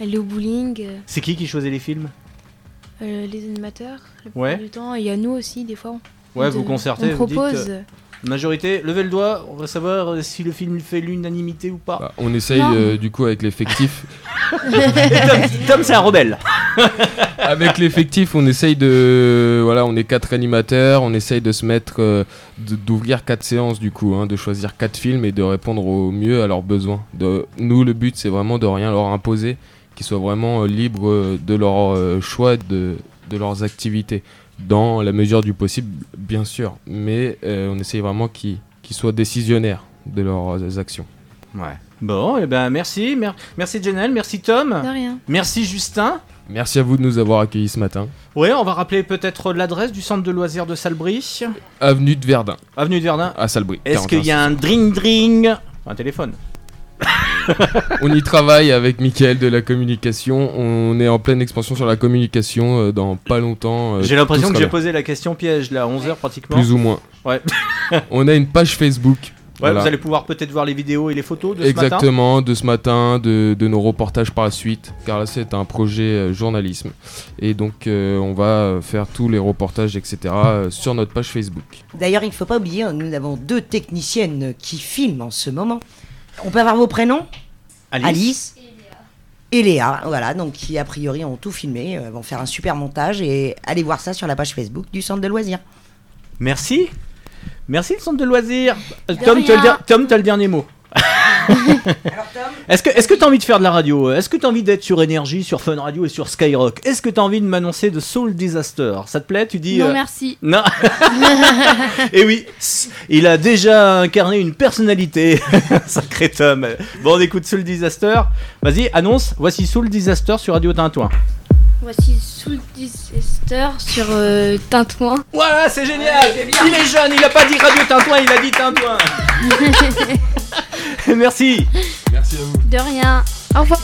aller au bowling. euh, C'est qui qui choisit les films? Euh, les animateurs, la Ouais. du temps. Il y a nous aussi, des fois. on- Ouais, on vous te- concertez, On vous dites, propose. Majorité, levez le doigt, on va savoir si le film fait l'unanimité ou pas. Bah, On essaye euh, du coup avec l'effectif. [LAUGHS] Tom, Tom, c'est un rebelle. [LAUGHS] avec l'effectif, on essaye de. Voilà, on est quatre animateurs, on essaye de se mettre. euh, d'ouvrir quatre séances du coup, hein, de choisir quatre films et de répondre au mieux à leurs besoins. De, nous, le but, c'est vraiment de rien leur imposer, qu'ils soient vraiment euh, libres de leur euh, choix, de, de leurs activités. Dans la mesure du possible, bien sûr. Mais euh, on essaye vraiment qu'ils soient décisionnaires de leurs euh, actions. Ouais. Bon, et ben merci, mer- merci Janelle, merci Tom. De rien. Merci Justin. Merci à vous de nous avoir accueillis ce matin. Ouais, on va rappeler peut-être l'adresse du centre de loisirs de Salbris. Avenue de Verdun. Avenue de Verdun. À Salbris. Est-ce qu'il y a un dring dring Un téléphone. [LAUGHS] On y travaille avec Mickaël de la communication. On est en pleine expansion sur la communication euh, dans pas longtemps. euh, J'ai l'impression tout que sera j'ai bien. posé la question piège là, à 11h pratiquement. Plus ou moins. Ouais. [LAUGHS] On a une page Facebook. Ouais, Voilà. vous allez pouvoir peut-être voir les vidéos et les photos de ce matin. Exactement, de ce matin, de, de nos reportages par la suite, car là c'est un projet euh, journalisme. Et donc euh, on va euh, faire tous les reportages, etc. euh, sur notre page Facebook. D'ailleurs, il ne faut pas oublier, hein, nous avons deux techniciennes qui filment en ce moment. On peut avoir vos prénoms Alice. et Léa, voilà, donc qui a priori ont tout filmé, euh, vont faire un super montage et allez voir ça sur la page Facebook du centre de loisirs. Merci. Merci le centre de loisirs. Euh, De Tom, tu as le dernier mot. [LAUGHS] Est-ce que est-ce que t'as envie de faire de la radio? Est-ce que t'as envie d'être sur Énergie, sur Fun Radio et sur Skyrock? Est-ce que t'as envie de m'annoncer de Soul Disaster? Ça te plaît? Tu dis Non, euh, merci. Non. [LAUGHS] Et oui, s- il a déjà incarné une personnalité. [LAUGHS] Sacré Tom. Bon, on écoute Soul Disaster. Vas-y, annonce. Voici Soul Disaster sur Radio Tintouin. Voici Soul Disaster sur euh, Tintouin. Voilà, c'est génial. Il est jeune, il a pas dit Radio Tintouin, il a dit Tintouin. [LAUGHS] Merci. Merci à vous. De rien. Au revoir.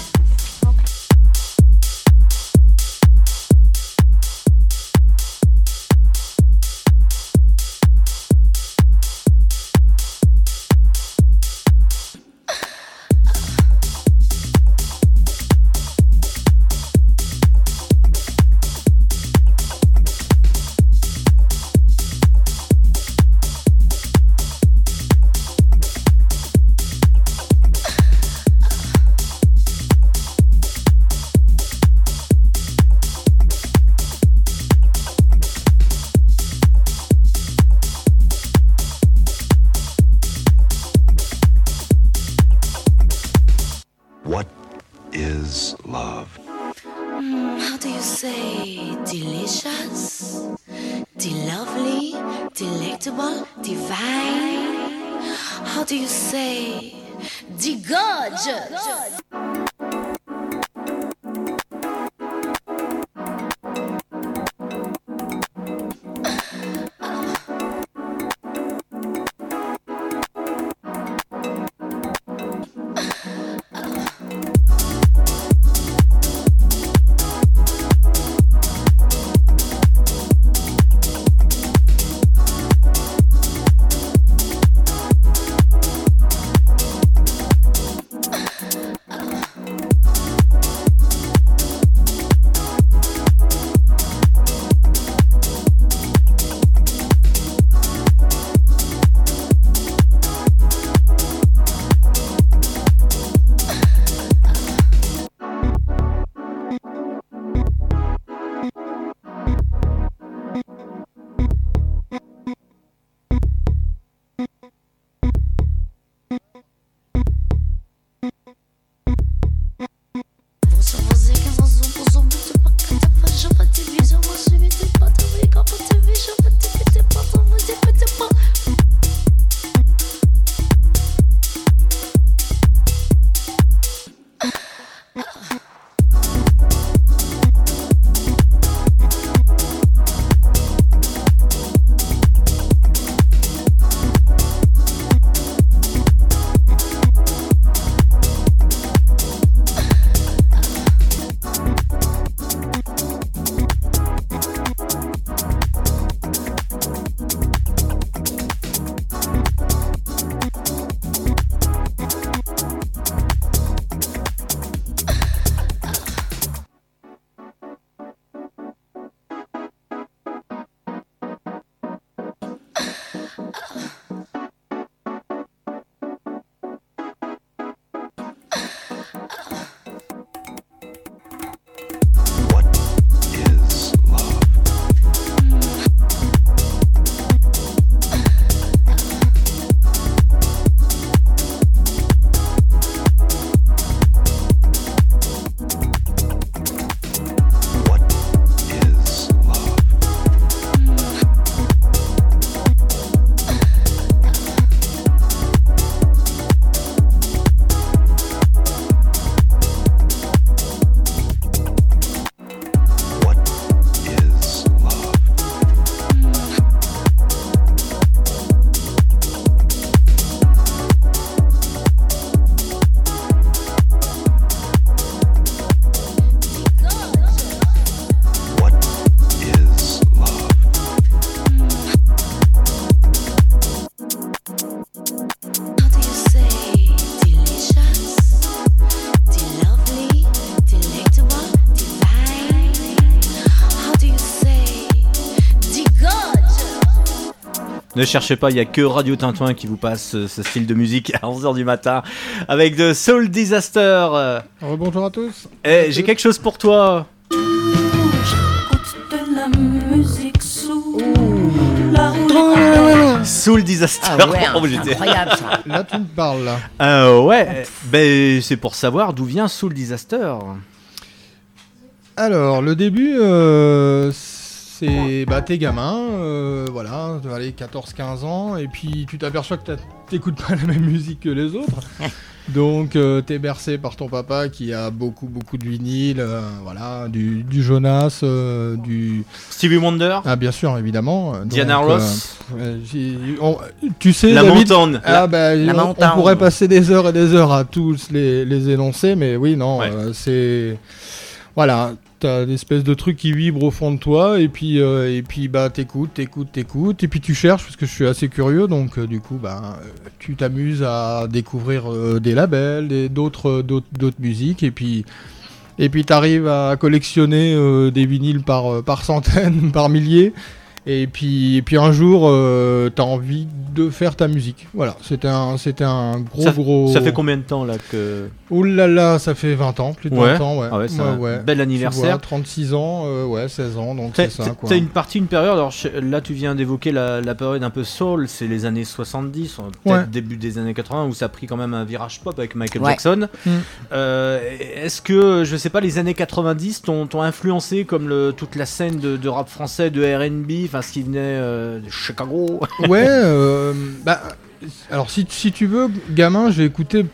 Ne cherchez pas, il y a que Radio Tintouin qui vous passe euh, ce style de musique à 11h du matin avec de Soul Disaster. Euh, Bonjour à tous. eh, j'ai quelque chose pour toi. de la musique sous la Soul Disaster. Ah ouais, [LAUGHS] Oh, j'étais- incroyable ça. Là, tu me parles, là. Euh, ouais, ben c'est pour savoir d'où vient Soul Disaster. Alors, le début, euh, c'est. Bah, t'es gamin, euh, voilà, allez, 14-15 ans, et puis tu t'aperçois que t'as- t'écoutes pas [LAUGHS] la même musique que les autres. [LAUGHS] Donc, euh, t'es bercé par ton papa qui a beaucoup, beaucoup de vinyle, euh, voilà, du, du Jonas, euh, du. Stevie Wonder Ah, bien sûr, évidemment. Diana Donc, Ross euh, on- Tu sais, La David, Mountain. Ah, bah, La on- pourrait passer des heures et des heures à tous les, les énoncer, mais oui, non, euh, c'est. Voilà, t'as une espèce de truc qui vibre au fond de toi, et puis, euh, et puis bah, t'écoutes, t'écoutes, t'écoutes, et puis tu cherches, parce que je suis assez curieux, donc euh, du coup, bah, euh, tu t'amuses à découvrir des labels, d'autres, d'autres, d'autres musiques, et puis. Et puis t'arrives à collectionner des vinyles par centaines, [LAUGHS] par milliers. Et puis, et puis un jour, euh, t'as envie de faire ta musique. Voilà, c'était un, c'était un gros, ça, gros. ça fait combien de temps là que. Ouh là là, ça fait 20 ans, plus de Ouais. 20 ans, ouais. Ah ouais, c'est un bel anniversaire. vois, 36 ans, euh, ouais, 16 ans, donc T'as c'est ça, quoi. t'as une partie, une période, alors je- là tu viens d'évoquer la, la période un peu soul, c'est les années 70, peut-être Ouais. début des années 80, où ça a pris quand même un virage pop avec Michael Ouais. Jackson. Mm. Euh, Est-ce que, je sais pas, les années 90 t'ont t'ont influencé comme le, toute la scène de, de rap français, de RB, enfin ce qui venait euh, de Chicago [LAUGHS] Ouais, euh, bah, alors si, si tu veux, gamin, j'ai écouté.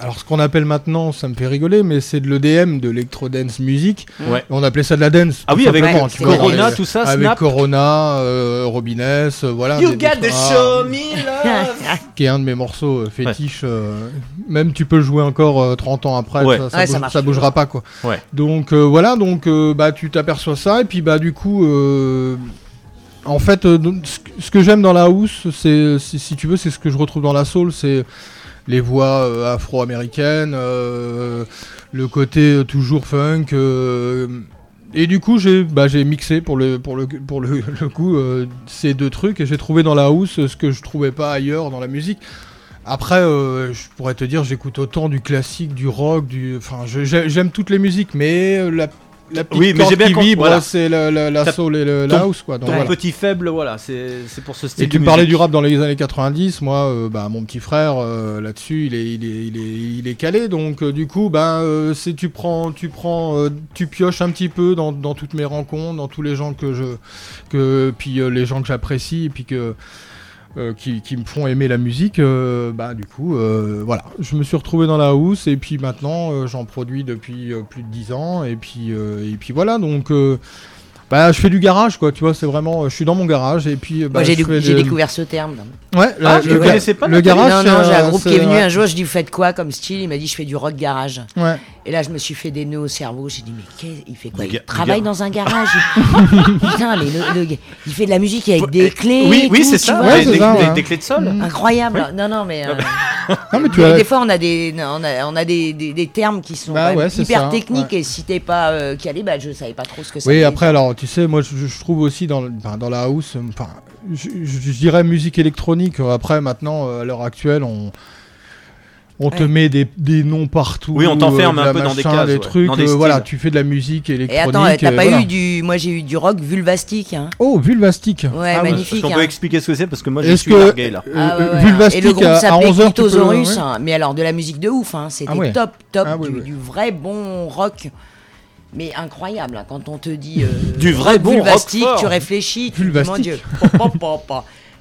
Alors ce qu'on appelle maintenant, ça me fait rigoler, mais c'est de l'EDM, de l'electro dance music. Ouais. On appelait ça de la dance. Ah oui, avec Ouais, vois, Corona, avec- tout ça, Avec Snap. Corona, euh, Robiness, euh, voilà. You got ah, show me love [LAUGHS] qui est un de mes morceaux euh, fétiches. euh, même tu peux le jouer encore euh, 30 ans après, Ouais. ça, ça Ouais, bouge- ça marche ça bougera pas quoi. Ouais. Donc euh, voilà, donc euh, bah tu t'aperçois ça et puis bah du coup, euh, en fait, euh, ce que- j'aime dans la house, c'est si, tu veux, c'est ce que je retrouve dans la soul, c'est les voix euh, afro-américaines, euh, le côté toujours funk. et du coup, j'ai bah, j'ai mixé pour le, pour le, [LAUGHS] coup ces deux trucs et j'ai trouvé dans la house ce que je trouvais pas ailleurs dans la musique. Après, je pourrais te dire, j'écoute autant du classique, du rock, du. Enfin, j'aime toutes les musiques, mais la, la petite Oui, mais j'ai bien qui vibre, voilà. c'est la, la, la soul et le, ton- la house, quoi. Donc, ton voilà. petit faible, voilà, c'est pour ce style Et tu me parlais du rap dans les années 90, moi, euh, bah, mon petit frère, euh, là-dessus, il est, il, est, il, est, il est calé, donc euh, du coup, bah, c'est tu prends, tu prends, tu pioches un petit peu dans, dans toutes mes rencontres, dans tous les gens que je, que, puis les gens que j'apprécie, et puis que, euh, qui, qui me font aimer la musique, euh, bah, du coup, euh, voilà, je me suis retrouvé dans la house, et puis maintenant, euh, j'en produis depuis euh, plus de 10 ans, et puis, euh, et puis voilà, donc. euh, bah, je fais du garage, quoi, tu vois, c'est vraiment. Je suis dans mon garage et puis. bah, Moi, j'ai de- découvert ce terme. Ouais, Ah, le- je le ga- connaissais pas. le garage, Non, c'est non, j'ai un- groupe qui est venu un- un jour. Je dis, vous faites quoi comme style Il m'a dit, je fais du rock garage. Ouais. Et là, je me suis fait des nœuds au cerveau. J'ai dit, mais qu'est- il fait quoi? Il travaille dans un garage. [LAUGHS] Putain, mais le, le gars, il fait de la musique avec des clés. Oui, et oui, tout, c'est ça, vois. ouais, Des- des- des- des clés de sol. Incroyable. Non, non, mais. euh, [LAUGHS] Non, mais tu des, as- des fois, on a des, on a, on a des, des, des termes qui sont Bah ouais, hyper ça, techniques. ouais. Et si t'es pas euh, calé, bah, je savais pas trop ce que ça Oui, après, alors, tu sais, moi, je, je trouve aussi dans, dans la house, enfin, je, je- je dirais musique électronique. Après, maintenant, euh, à l'heure actuelle, on. On te Ouais. met des, des noms partout. Oui, on t'enferme de un peu dans des cases, des ouais, trucs. dans des euh, voilà, tu fais de la musique Et électronique. attends, t'as euh, pas voilà. eu du. Moi, j'ai eu du rock vulvastique. Hein. Oh, Vulvastic. Ouais, magnifique. Est-ce qu'on hein. peut expliquer ce que c'est Parce que moi, je suis que- largué là. euh, Ah ouais, ouais, Vulvastic Et le groupe à- à s'appelait 11 heures, tu peux- Clitosaurus, ouais. hein, mais alors de la musique de ouf, hein, c'était Ah ouais. top, top, Ah oui, du, oui. du vrai bon rock. Mais incroyable, hein, quand on te dit euh, Du vrai bon rock vulvastique, tu réfléchis, dis, mon Vulvastique. Dieu.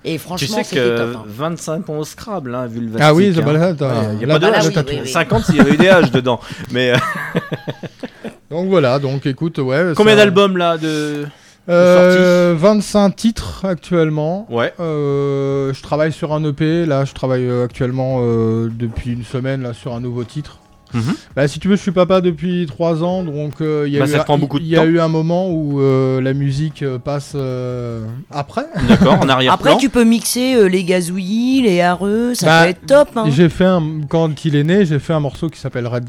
Et Tu franchement, sais c'était que top. hein. 25 points au Scrabble, hein, vu le Ah oui, bah hein. là, t'as- Ouais, y a là, pas de là, H. oui, oui, oui. 50 s'il y avait eu des H dedans. Mais euh, [LAUGHS] Donc voilà, donc écoute, ouais. combien ça- d'albums là de, de Euh, 25 titres actuellement. Ouais. Euh, je travaille sur un EP. Là, je travaille actuellement euh, depuis une semaine là sur un nouveau titre. Mhm. Bah, si tu veux, je suis papa depuis 3 ans, donc euh, il y a Bah, eu ça un- prend beaucoup de il y a eu un moment où euh, la musique euh, passe euh, après. D'accord, en [LAUGHS] arrière-plan. Après, tu peux mixer euh, les gazouillis, les hareux, ça Bah, peut être top. Hein. J'ai fait un, quand il est né, j'ai fait un morceau qui s'appelle Red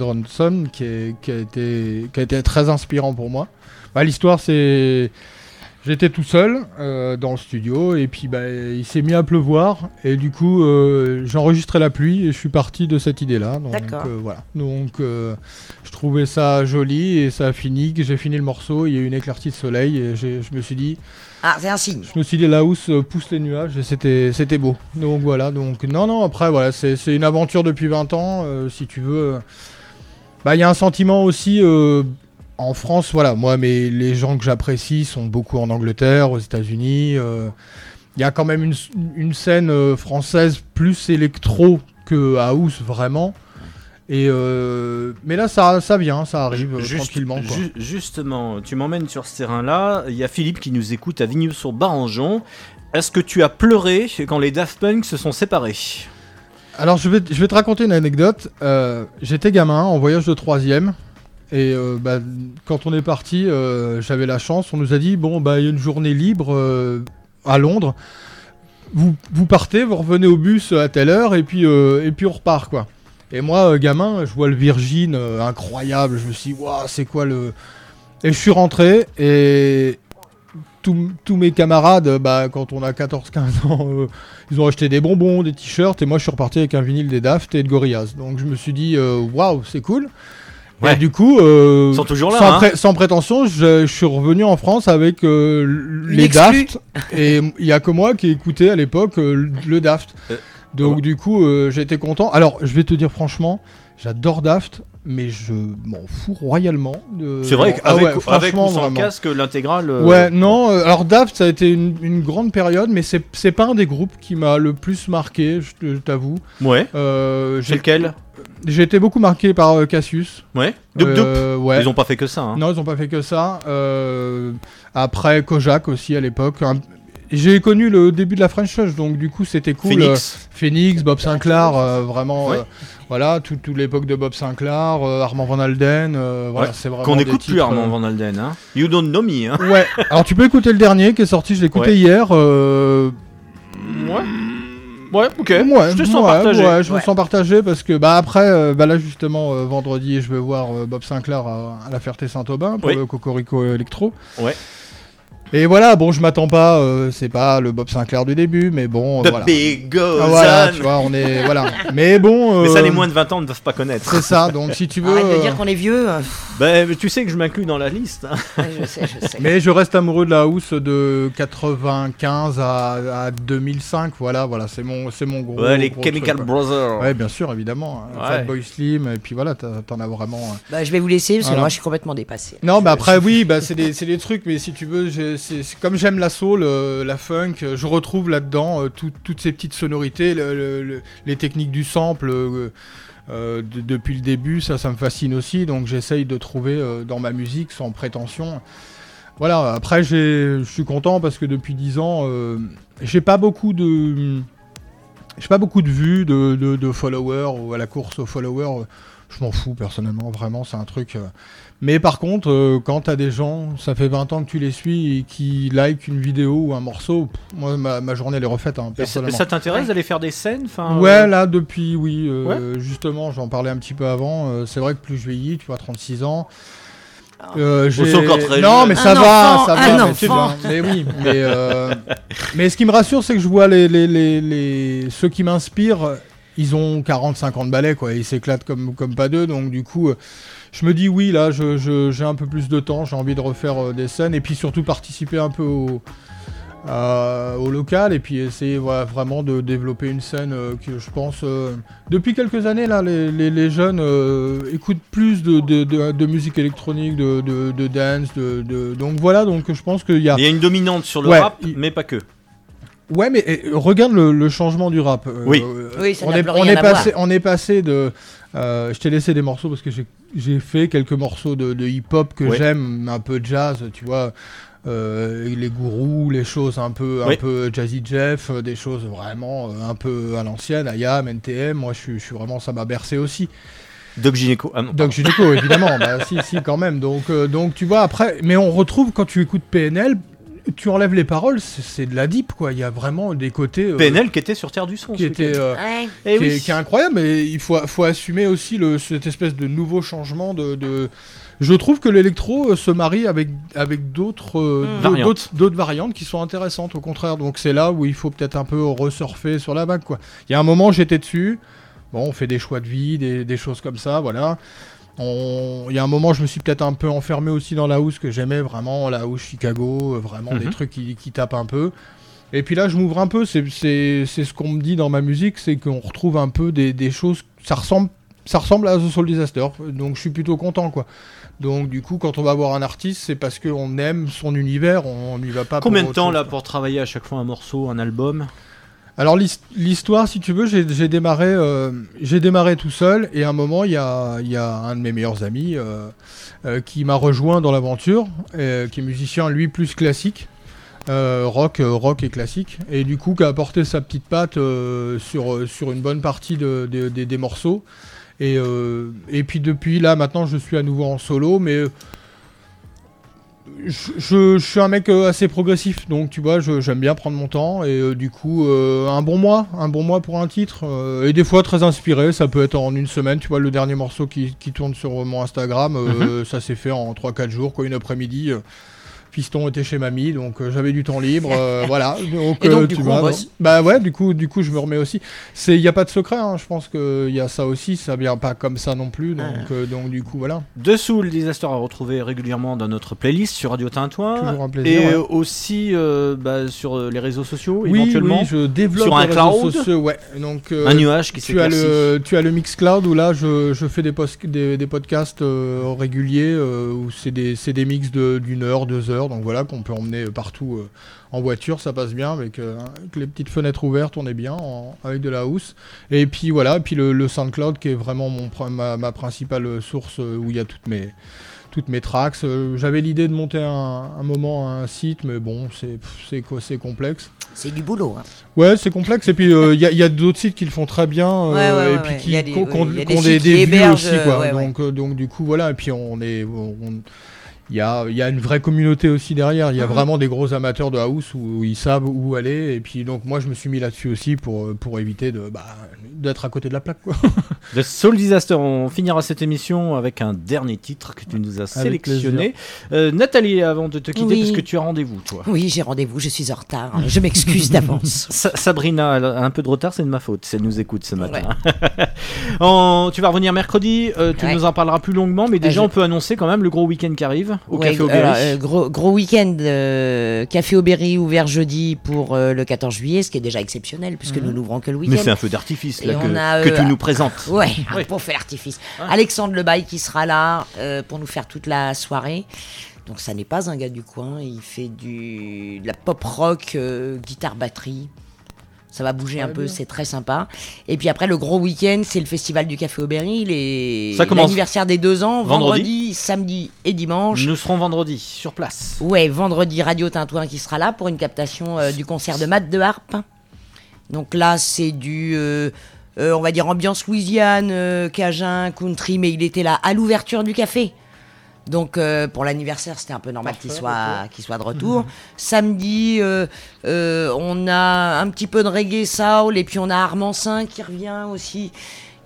qui, est- qui a été, qui a été très inspirant pour moi. Bah, L'histoire, c'est, J'étais tout seul euh, dans le studio et puis bah, il s'est mis à pleuvoir et du coup euh, j'ai enregistré la pluie et je suis parti de cette idée-là. Donc D'accord. euh, voilà. Donc je trouvais ça joli et ça a fini. que J'ai fini le morceau, il y a eu une éclaircie de soleil et je me suis dit. Ah, c'est un signe. Je me suis dit la housse pousse les nuages et c'était c'était beau. Donc voilà. Donc non non après voilà c'est une aventure depuis 20 ans si tu veux. Bah il y a un sentiment aussi. En France, voilà, moi, mais les gens que j'apprécie sont beaucoup en Angleterre, aux États-Unis. euh, Il y a quand même une, une scène euh, française plus électro que house, vraiment. Et euh, mais là, ça, ça vient, ça arrive Juste- tranquillement. quoi. ju- justement, tu m'emmènes sur ce terrain-là. Il y a Philippe qui nous écoute à Vignoux-sur-Barangeon. Est-ce que tu as pleuré quand les Daft Punk se sont séparés? Alors, je vais, je vais te raconter une anecdote. Euh, J'étais gamin en voyage de troisième. Et euh, bah, quand on est parti, euh, j'avais la chance. On nous a dit bon, bah, il y a une journée libre euh, à Londres. Vous, partez, vous revenez au bus à telle heure, et puis, et puis on repart, quoi. Et moi, gamin, je vois le Virgin incroyable. Je me suis dit, waouh, c'est quoi le. Et je suis rentré, et tous mes camarades, bah, quand on a 14-15 ans, ils ont acheté des bonbons, des t-shirts, et moi je suis reparti avec un vinyle des Daft et de Gorillaz. Donc je me suis dit, waouh, c'est cool. Ouais. Et du coup, euh, Ils sont toujours là, sans, hein. pré- sans prétention, je, je suis revenu en France avec euh, les. Daft. et il y a que moi qui écoutais à l'époque euh, le Daft. Euh, Donc du coup, euh, j'étais content. Alors, je vais te dire franchement, j'adore Daft, mais je m'en fous royalement. de- C'est vrai Ah qu'avec ouais, avec ou franchement, sans vraiment. casque, l'intégrale. euh, Ouais, non, euh, alors Daft, ça a été une, une grande période, mais c'est pas un des groupes qui m'a le plus marqué, je t'avoue. Ouais. Euh, C'est lequel? J'ai été beaucoup marqué par euh, Cassius. Ouais. Doup Doup. Euh, ouais. Ils ont pas fait que ça. hein. Non, ils ont pas fait que ça. Euh, après, Kojak aussi à l'époque. Un- J'ai connu le début de la French Touch, donc du coup c'était cool. Phoenix. Euh, Phoenix, Bob Sinclair, euh, vraiment. Ouais. euh, voilà, tout- toute l'époque de Bob Sinclair, euh, Armand Van Alden. euh, voilà, Ouais. c'est vraiment. Qu'on n'écoute plus Armand Van Alden. Hein. You don't know me. Hein. Ouais, [LAUGHS] alors tu peux écouter le dernier qui est sorti, je l'ai écouté Ouais. hier. euh, Ouais. Ouais, ok. Ouais, je te sens ouais, partagé. ouais, je me sens partagé parce que bah après, euh, bah là justement euh, vendredi, je vais voir euh, Bob Sinclair à, à la Ferté-Saint-Aubin pour Oui. le Cocorico Electro. Ouais. Et voilà, bon, je m'attends pas, euh, c'est pas le Bob Sinclair du début, mais bon, The voilà. big goes Ah, voilà, on. tu vois, on est voilà. Mais bon, [LAUGHS] Mais ça, euh, les moins de 20 ans ne doivent pas connaître. C'est ça, donc si tu veux. Arrête de euh, dire qu'on est vieux. euh, Ben, tu sais que je m'inclus dans la liste. hein. ouais, je sais, je sais. Mais je reste amoureux de la house de 95 à, à 2005, voilà, voilà, c'est mon, c'est mon gros. Ouais, les gros Chemical truc. Brothers. Ouais, bien sûr, évidemment. hein. Ouais. Fatboy Slim, et puis voilà, t'en as vraiment. euh, Bah, je vais vous laisser parce que Voilà. moi je suis complètement dépassé. Non, mais après, je- oui, bah, c'est des, c'est des trucs, mais si tu veux, j'ai- comme j'aime la soul, euh, la funk, euh, je retrouve là-dedans euh, tout- toutes ces petites sonorités, le- le- le- les techniques du sample. de- depuis le début, ça, ça me fascine aussi, donc j'essaye de trouver dans ma musique sans prétention. Voilà, après, je suis content parce que depuis 10 ans, j'ai pas beaucoup de. J'ai pas beaucoup de vues de, de- followers ou à la course aux followers. Je m'en fous personnellement, vraiment, c'est un truc. Euh, mais par contre, euh, quand t'as des gens, ça fait 20 ans que tu les suis et qui like une vidéo ou un morceau, pff, moi ma, ma journée elle est refaite, hein, Et ça, personnellement. ça t'intéresse d'aller faire des scènes enfin, Ouais, euh, là depuis, oui, euh, justement, j'en parlais un petit peu avant. euh, c'est vrai que plus je vieillis, tu vois, 36 ans. euh, j'ai- c'est encore très non, mais ça Un va, enfant, ça un va. mais tu vois, Mais oui, mais, euh, [LAUGHS] mais ce qui me rassure, c'est que je vois les, les, les, les- ceux qui m'inspirent, ils ont 40-50 balais, quoi. Ils s'éclatent comme, comme pas deux, donc du coup, euh, je me dis oui, là, je- je- j'ai un peu plus de temps, j'ai envie de refaire euh, des scènes et puis surtout participer un peu au, euh, au local et puis essayer voilà, vraiment de développer une scène euh, que je pense euh, depuis quelques années là les, les- les jeunes euh, écoutent plus de, de, de- de musique électronique de, de, de dance de, de- donc voilà donc je pense qu'il y a Il y a une dominante sur le Ouais, rap, mais pas que. Ouais, mais eh, regarde le, le changement du rap. Oui. euh, Oui, ça on n'a est, plus on rien est à passé, voir. on est passé de. euh, je t'ai laissé des morceaux parce que j'ai- j'ai fait quelques morceaux de, de hip-hop que Ouais. j'aime, un peu jazz, tu vois. euh, les gourous, les choses un peu, un Oui. peu Jazzy Jeff, euh, des choses vraiment euh, un peu à l'ancienne, IAM, NTM. Moi, je suis, je suis vraiment, ça m'a bercé aussi. Doc Gynéco. Ah non. Doc Gynéco, [LAUGHS] évidemment. bah, si, si, quand même. Donc, euh, donc, tu vois, après, mais on retrouve quand tu écoutes PNL, tu enlèves les paroles, c'est de la deep, quoi. Il y a vraiment des côtés. euh, PNL qui était sur Terre du Son. qui était euh, Ouais. Eh qui, est, oui. qui est incroyable mais il faut, faut assumer aussi le, cette espèce de nouveau changement de, de- je trouve que l'électro euh, se marie avec, avec d'autres euh, Mm. d'autres- Variantes. d'autres d'autres variantes qui sont intéressantes au contraire donc c'est là où il faut peut-être un peu resurfer sur la vague quoi il y a un moment j'étais dessus bon on fait des choix de vie des, des choses comme ça voilà On- il y a un moment je me suis peut-être un peu enfermé aussi dans la house que j'aimais vraiment la house Chicago euh, vraiment des Mhm. trucs qui, qui tapent un peu et puis là, je m'ouvre un peu. C'est ce qu'on me dit dans ma musique, c'est qu'on retrouve un peu des, des choses. Ça ressemble, ça ressemble à The Soul Disaster. Donc je suis plutôt content, quoi. Donc du coup, quand on va voir un artiste, c'est parce qu'on aime son univers. On n'y va pas. Combien de temps là pour travailler à chaque fois un morceau, un album? Alors l'his- l'histoire, si tu veux, j'ai démarré, euh, démarré tout seul et à un moment, il y a, y a un de mes meilleurs amis euh, euh, qui m'a rejoint dans l'aventure, qui est musicien lui plus classique, rock, rock et classique, et du coup qui a apporté sa petite patte sur sur une bonne partie de- de- des- morceaux. Et, et puis depuis là, maintenant, je suis à nouveau en solo, mais je, je- je suis un mec euh, assez progressif, donc tu vois, j'aime bien prendre mon temps et euh, du coup, euh, un bon mois, un bon mois pour un titre, euh, et des fois très inspiré, ça peut être en une semaine, tu vois, le dernier morceau qui, qui tourne sur mon Instagram, euh, ça s'est fait en 3-4 jours, quoi, une après-midi. Fiston était chez mamie, donc euh, j'avais du temps libre, euh, [LAUGHS] voilà. Donc, Et donc, euh, du tu coup, on vois, bosse. Bah ouais, du coup, du coup, je me remets aussi. C'est, y a pas de secret, hein, je pense que y a ça aussi, ça vient pas comme ça non plus, donc, Ah. donc du coup, voilà. Dessous le Disaster à retrouver régulièrement dans notre playlist sur Radio Tintouin. Toujours un plaisir, Et ouais. aussi bah, sur les réseaux sociaux, Oui, éventuellement. oui, je développe sur un les cloud. sociaux, ouais. Donc, un nuage qui tu as le tu as le Mixcloud où là je, je fais des, post- des, des podcasts réguliers où c'est des des mix de d'une heure deux heures donc voilà qu'on peut emmener partout euh, en voiture ça passe bien avec, euh, avec les petites fenêtres ouvertes on est bien en- avec de la house et puis voilà puis le, le SoundCloud qui est vraiment mon ma, ma principale source euh, où il y a toutes mes toutes mes tracks. J'avais l'idée de monter un, un moment un site, mais bon, c'est c'est quoi, c'est complexe. C'est du boulot. hein. Ouais, c'est complexe. Et puis il y a, y a d'autres sites qui le font très bien, euh, Ouais, ouais, et puis ouais. qui, Y a des- vues hébergent, aussi, quoi. donc, euh, donc du coup voilà. Et puis on est, on- il y a, il y a une vraie communauté aussi derrière. Il y a Mhm. vraiment des gros amateurs de house où, ils savent où aller. Et puis donc moi je me suis mis là-dessus aussi pour pour éviter de bah, d'être à côté de la plaque, quoi. [LAUGHS] The Soul Disaster, on finira cette émission avec un dernier titre que tu nous as Avec sélectionné. Euh, Nathalie, avant de te quitter, Oui. parce que tu as rendez-vous, toi. Oui, j'ai rendez-vous, je suis en retard. Je m'excuse d'avance. [LAUGHS] Sa- Sabrina elle a un peu de retard, c'est de ma faute. Si elle nous écoute ce matin. [LAUGHS] En- tu vas revenir mercredi. euh, tu Ouais. nous en parleras plus longuement, mais déjà je- on peut annoncer quand même le gros week-end qui arrive au Ouais, Café au alors, euh, gros, gros week-end euh, Café Aubéry ouvert jeudi pour euh, le 14 juillet, ce qui est déjà exceptionnel puisque Mhm. nous n'ouvrons que le week-end. Mais c'est un feu d'artifice là, on que, a, que euh, tu nous présentes. [LAUGHS] Ouais, Oui. un d'artifice. Ah. Alexandre Lebaille qui sera là euh, pour nous faire toute la soirée. Donc ça n'est pas un gars du coin, il fait du de la pop rock, euh, guitare batterie. Ça va bouger un peu, c'est très sympa. Et puis après, le gros week-end, c'est le festival du Café Aubéry, les... Ça commence l'anniversaire des deux ans, vendredi. vendredi, samedi et dimanche. Nous serons vendredi sur place. Ouais, vendredi, Radio Tintouin qui sera là pour une captation euh, du concert de Matt de Harpe. Donc là, c'est du, euh, euh, on va dire, ambiance Louisiane, euh, Cajun, country, mais il était là à l'ouverture du café. Donc euh, pour l'anniversaire, c'était un peu normal qu'il soit, qu'il soit de retour. Samedi, euh, euh, on a un petit peu de reggae soul, et puis on a Armand 5 qui revient aussi.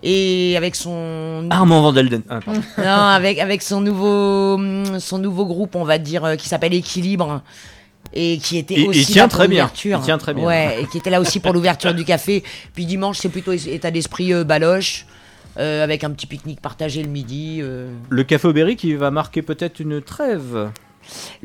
Et avec son Armand Van Delden. Ah, pardon. non, avec, avec son, nouveau, son nouveau groupe, on va dire, qui s'appelle Équilibre. Et qui était aussi tient là pour très bien. l'ouverture. Il tient très bien. Ouais, et qui était là aussi pour l'ouverture du café. Puis dimanche, c'est plutôt état d'esprit euh, baloche, euh, avec un petit pique-nique partagé le midi. euh. Le Café Aubéry qui va marquer peut-être une trêve.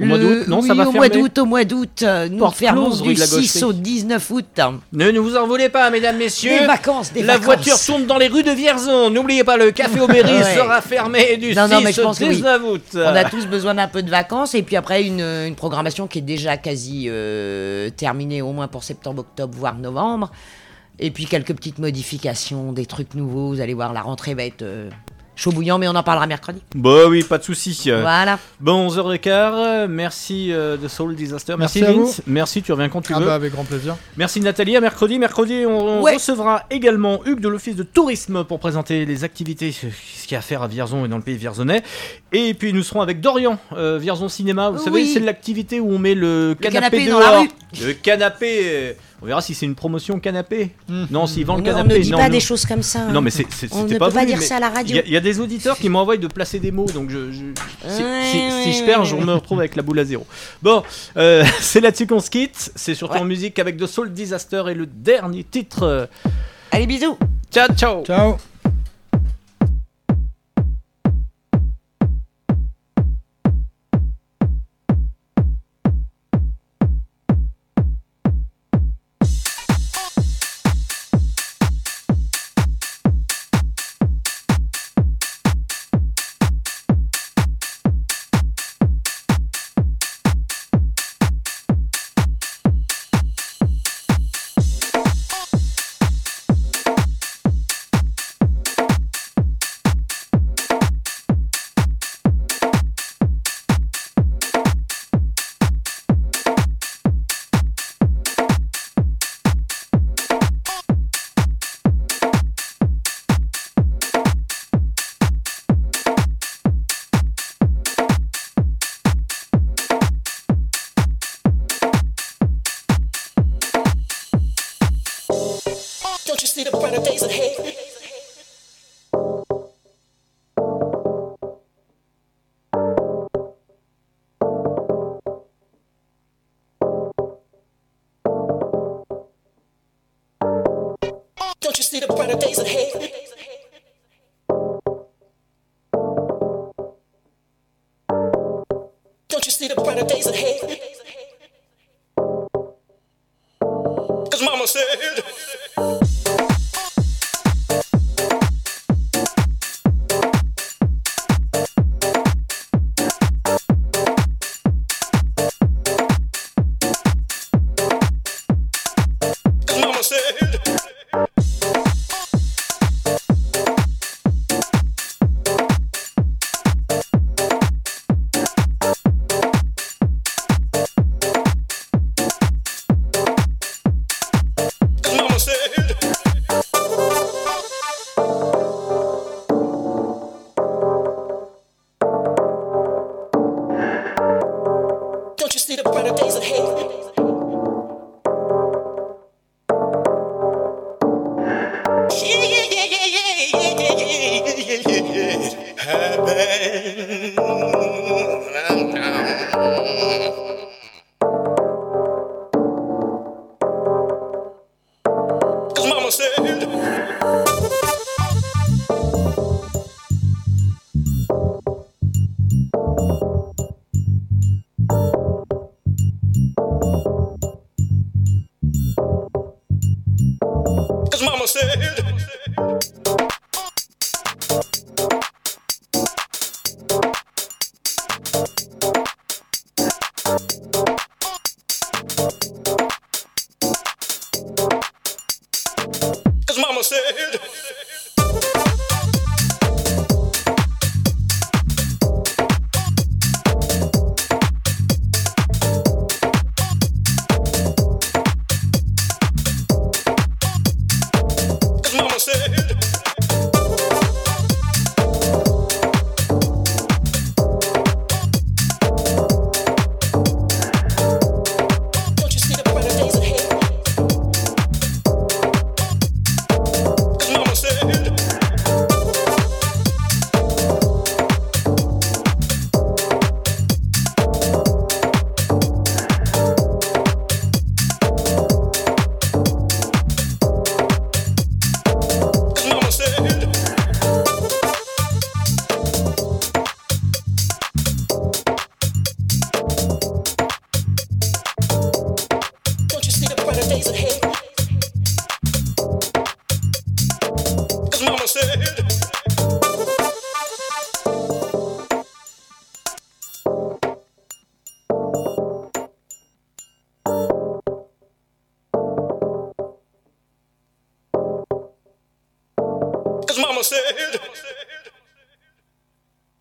Au mois d'août Non, oui, ça va au fermer mois d'août, au mois d'août. euh, Nous Porte fermons close, rue du de la 6 Gaucherie. au 19 août. Ne, ne vous en voulez pas, mesdames, messieurs. Des vacances, des La vacances. voiture tourne dans les rues de Vierzon. N'oubliez pas, le Café Aubéry [LAUGHS] Ouais. sera fermé du Non, 6 non, mais je au pense que oui. 19 août. On a tous besoin d'un peu de vacances et puis après une, une programmation qui est déjà quasi euh, terminée au moins pour septembre, octobre, voire novembre. Et puis quelques petites modifications, des trucs nouveaux. Vous allez voir, la rentrée va être euh, chaud bouillant, mais on en parlera mercredi. Bah oui, pas de souci. Voilà. Bon, 11h15, euh, merci euh, de Soul Disaster. Merci, Merci Vince. Merci, tu reviens quand tu Ah veux. bah, avec grand plaisir. Merci Nathalie. À mercredi. Mercredi, on, on Ouais. recevra également Hugues de l'Office de tourisme pour présenter les activités, euh, ce qu'il y a à faire à Vierzon et dans le pays vierzonais. Et puis nous serons avec Dorian, euh, Vierzon Cinéma. Vous savez, c'est l'activité où on met le canapé, canapé dans dehors. la rue. Le canapé. On verra si c'est une promotion canapé. Non, s'ils vendent On le ne- on canapé. ne dit non, pas non. des choses comme ça, Non, hein. mais c'est, c'est- On c'était ne pas peut pas dire ça à la radio. Il y a- il y, a des auditeurs qui m'envoient de placer des mots, donc je, je- si, Ouais, si- ouais, si je perds, ouais, je me retrouve avec la boule à zéro. Bon, euh, [LAUGHS] c'est là-dessus qu'on se quitte. C'est surtout en musique avec The Soul Disaster et le dernier titre. Allez, bisous. Ciao, ciao. Ciao.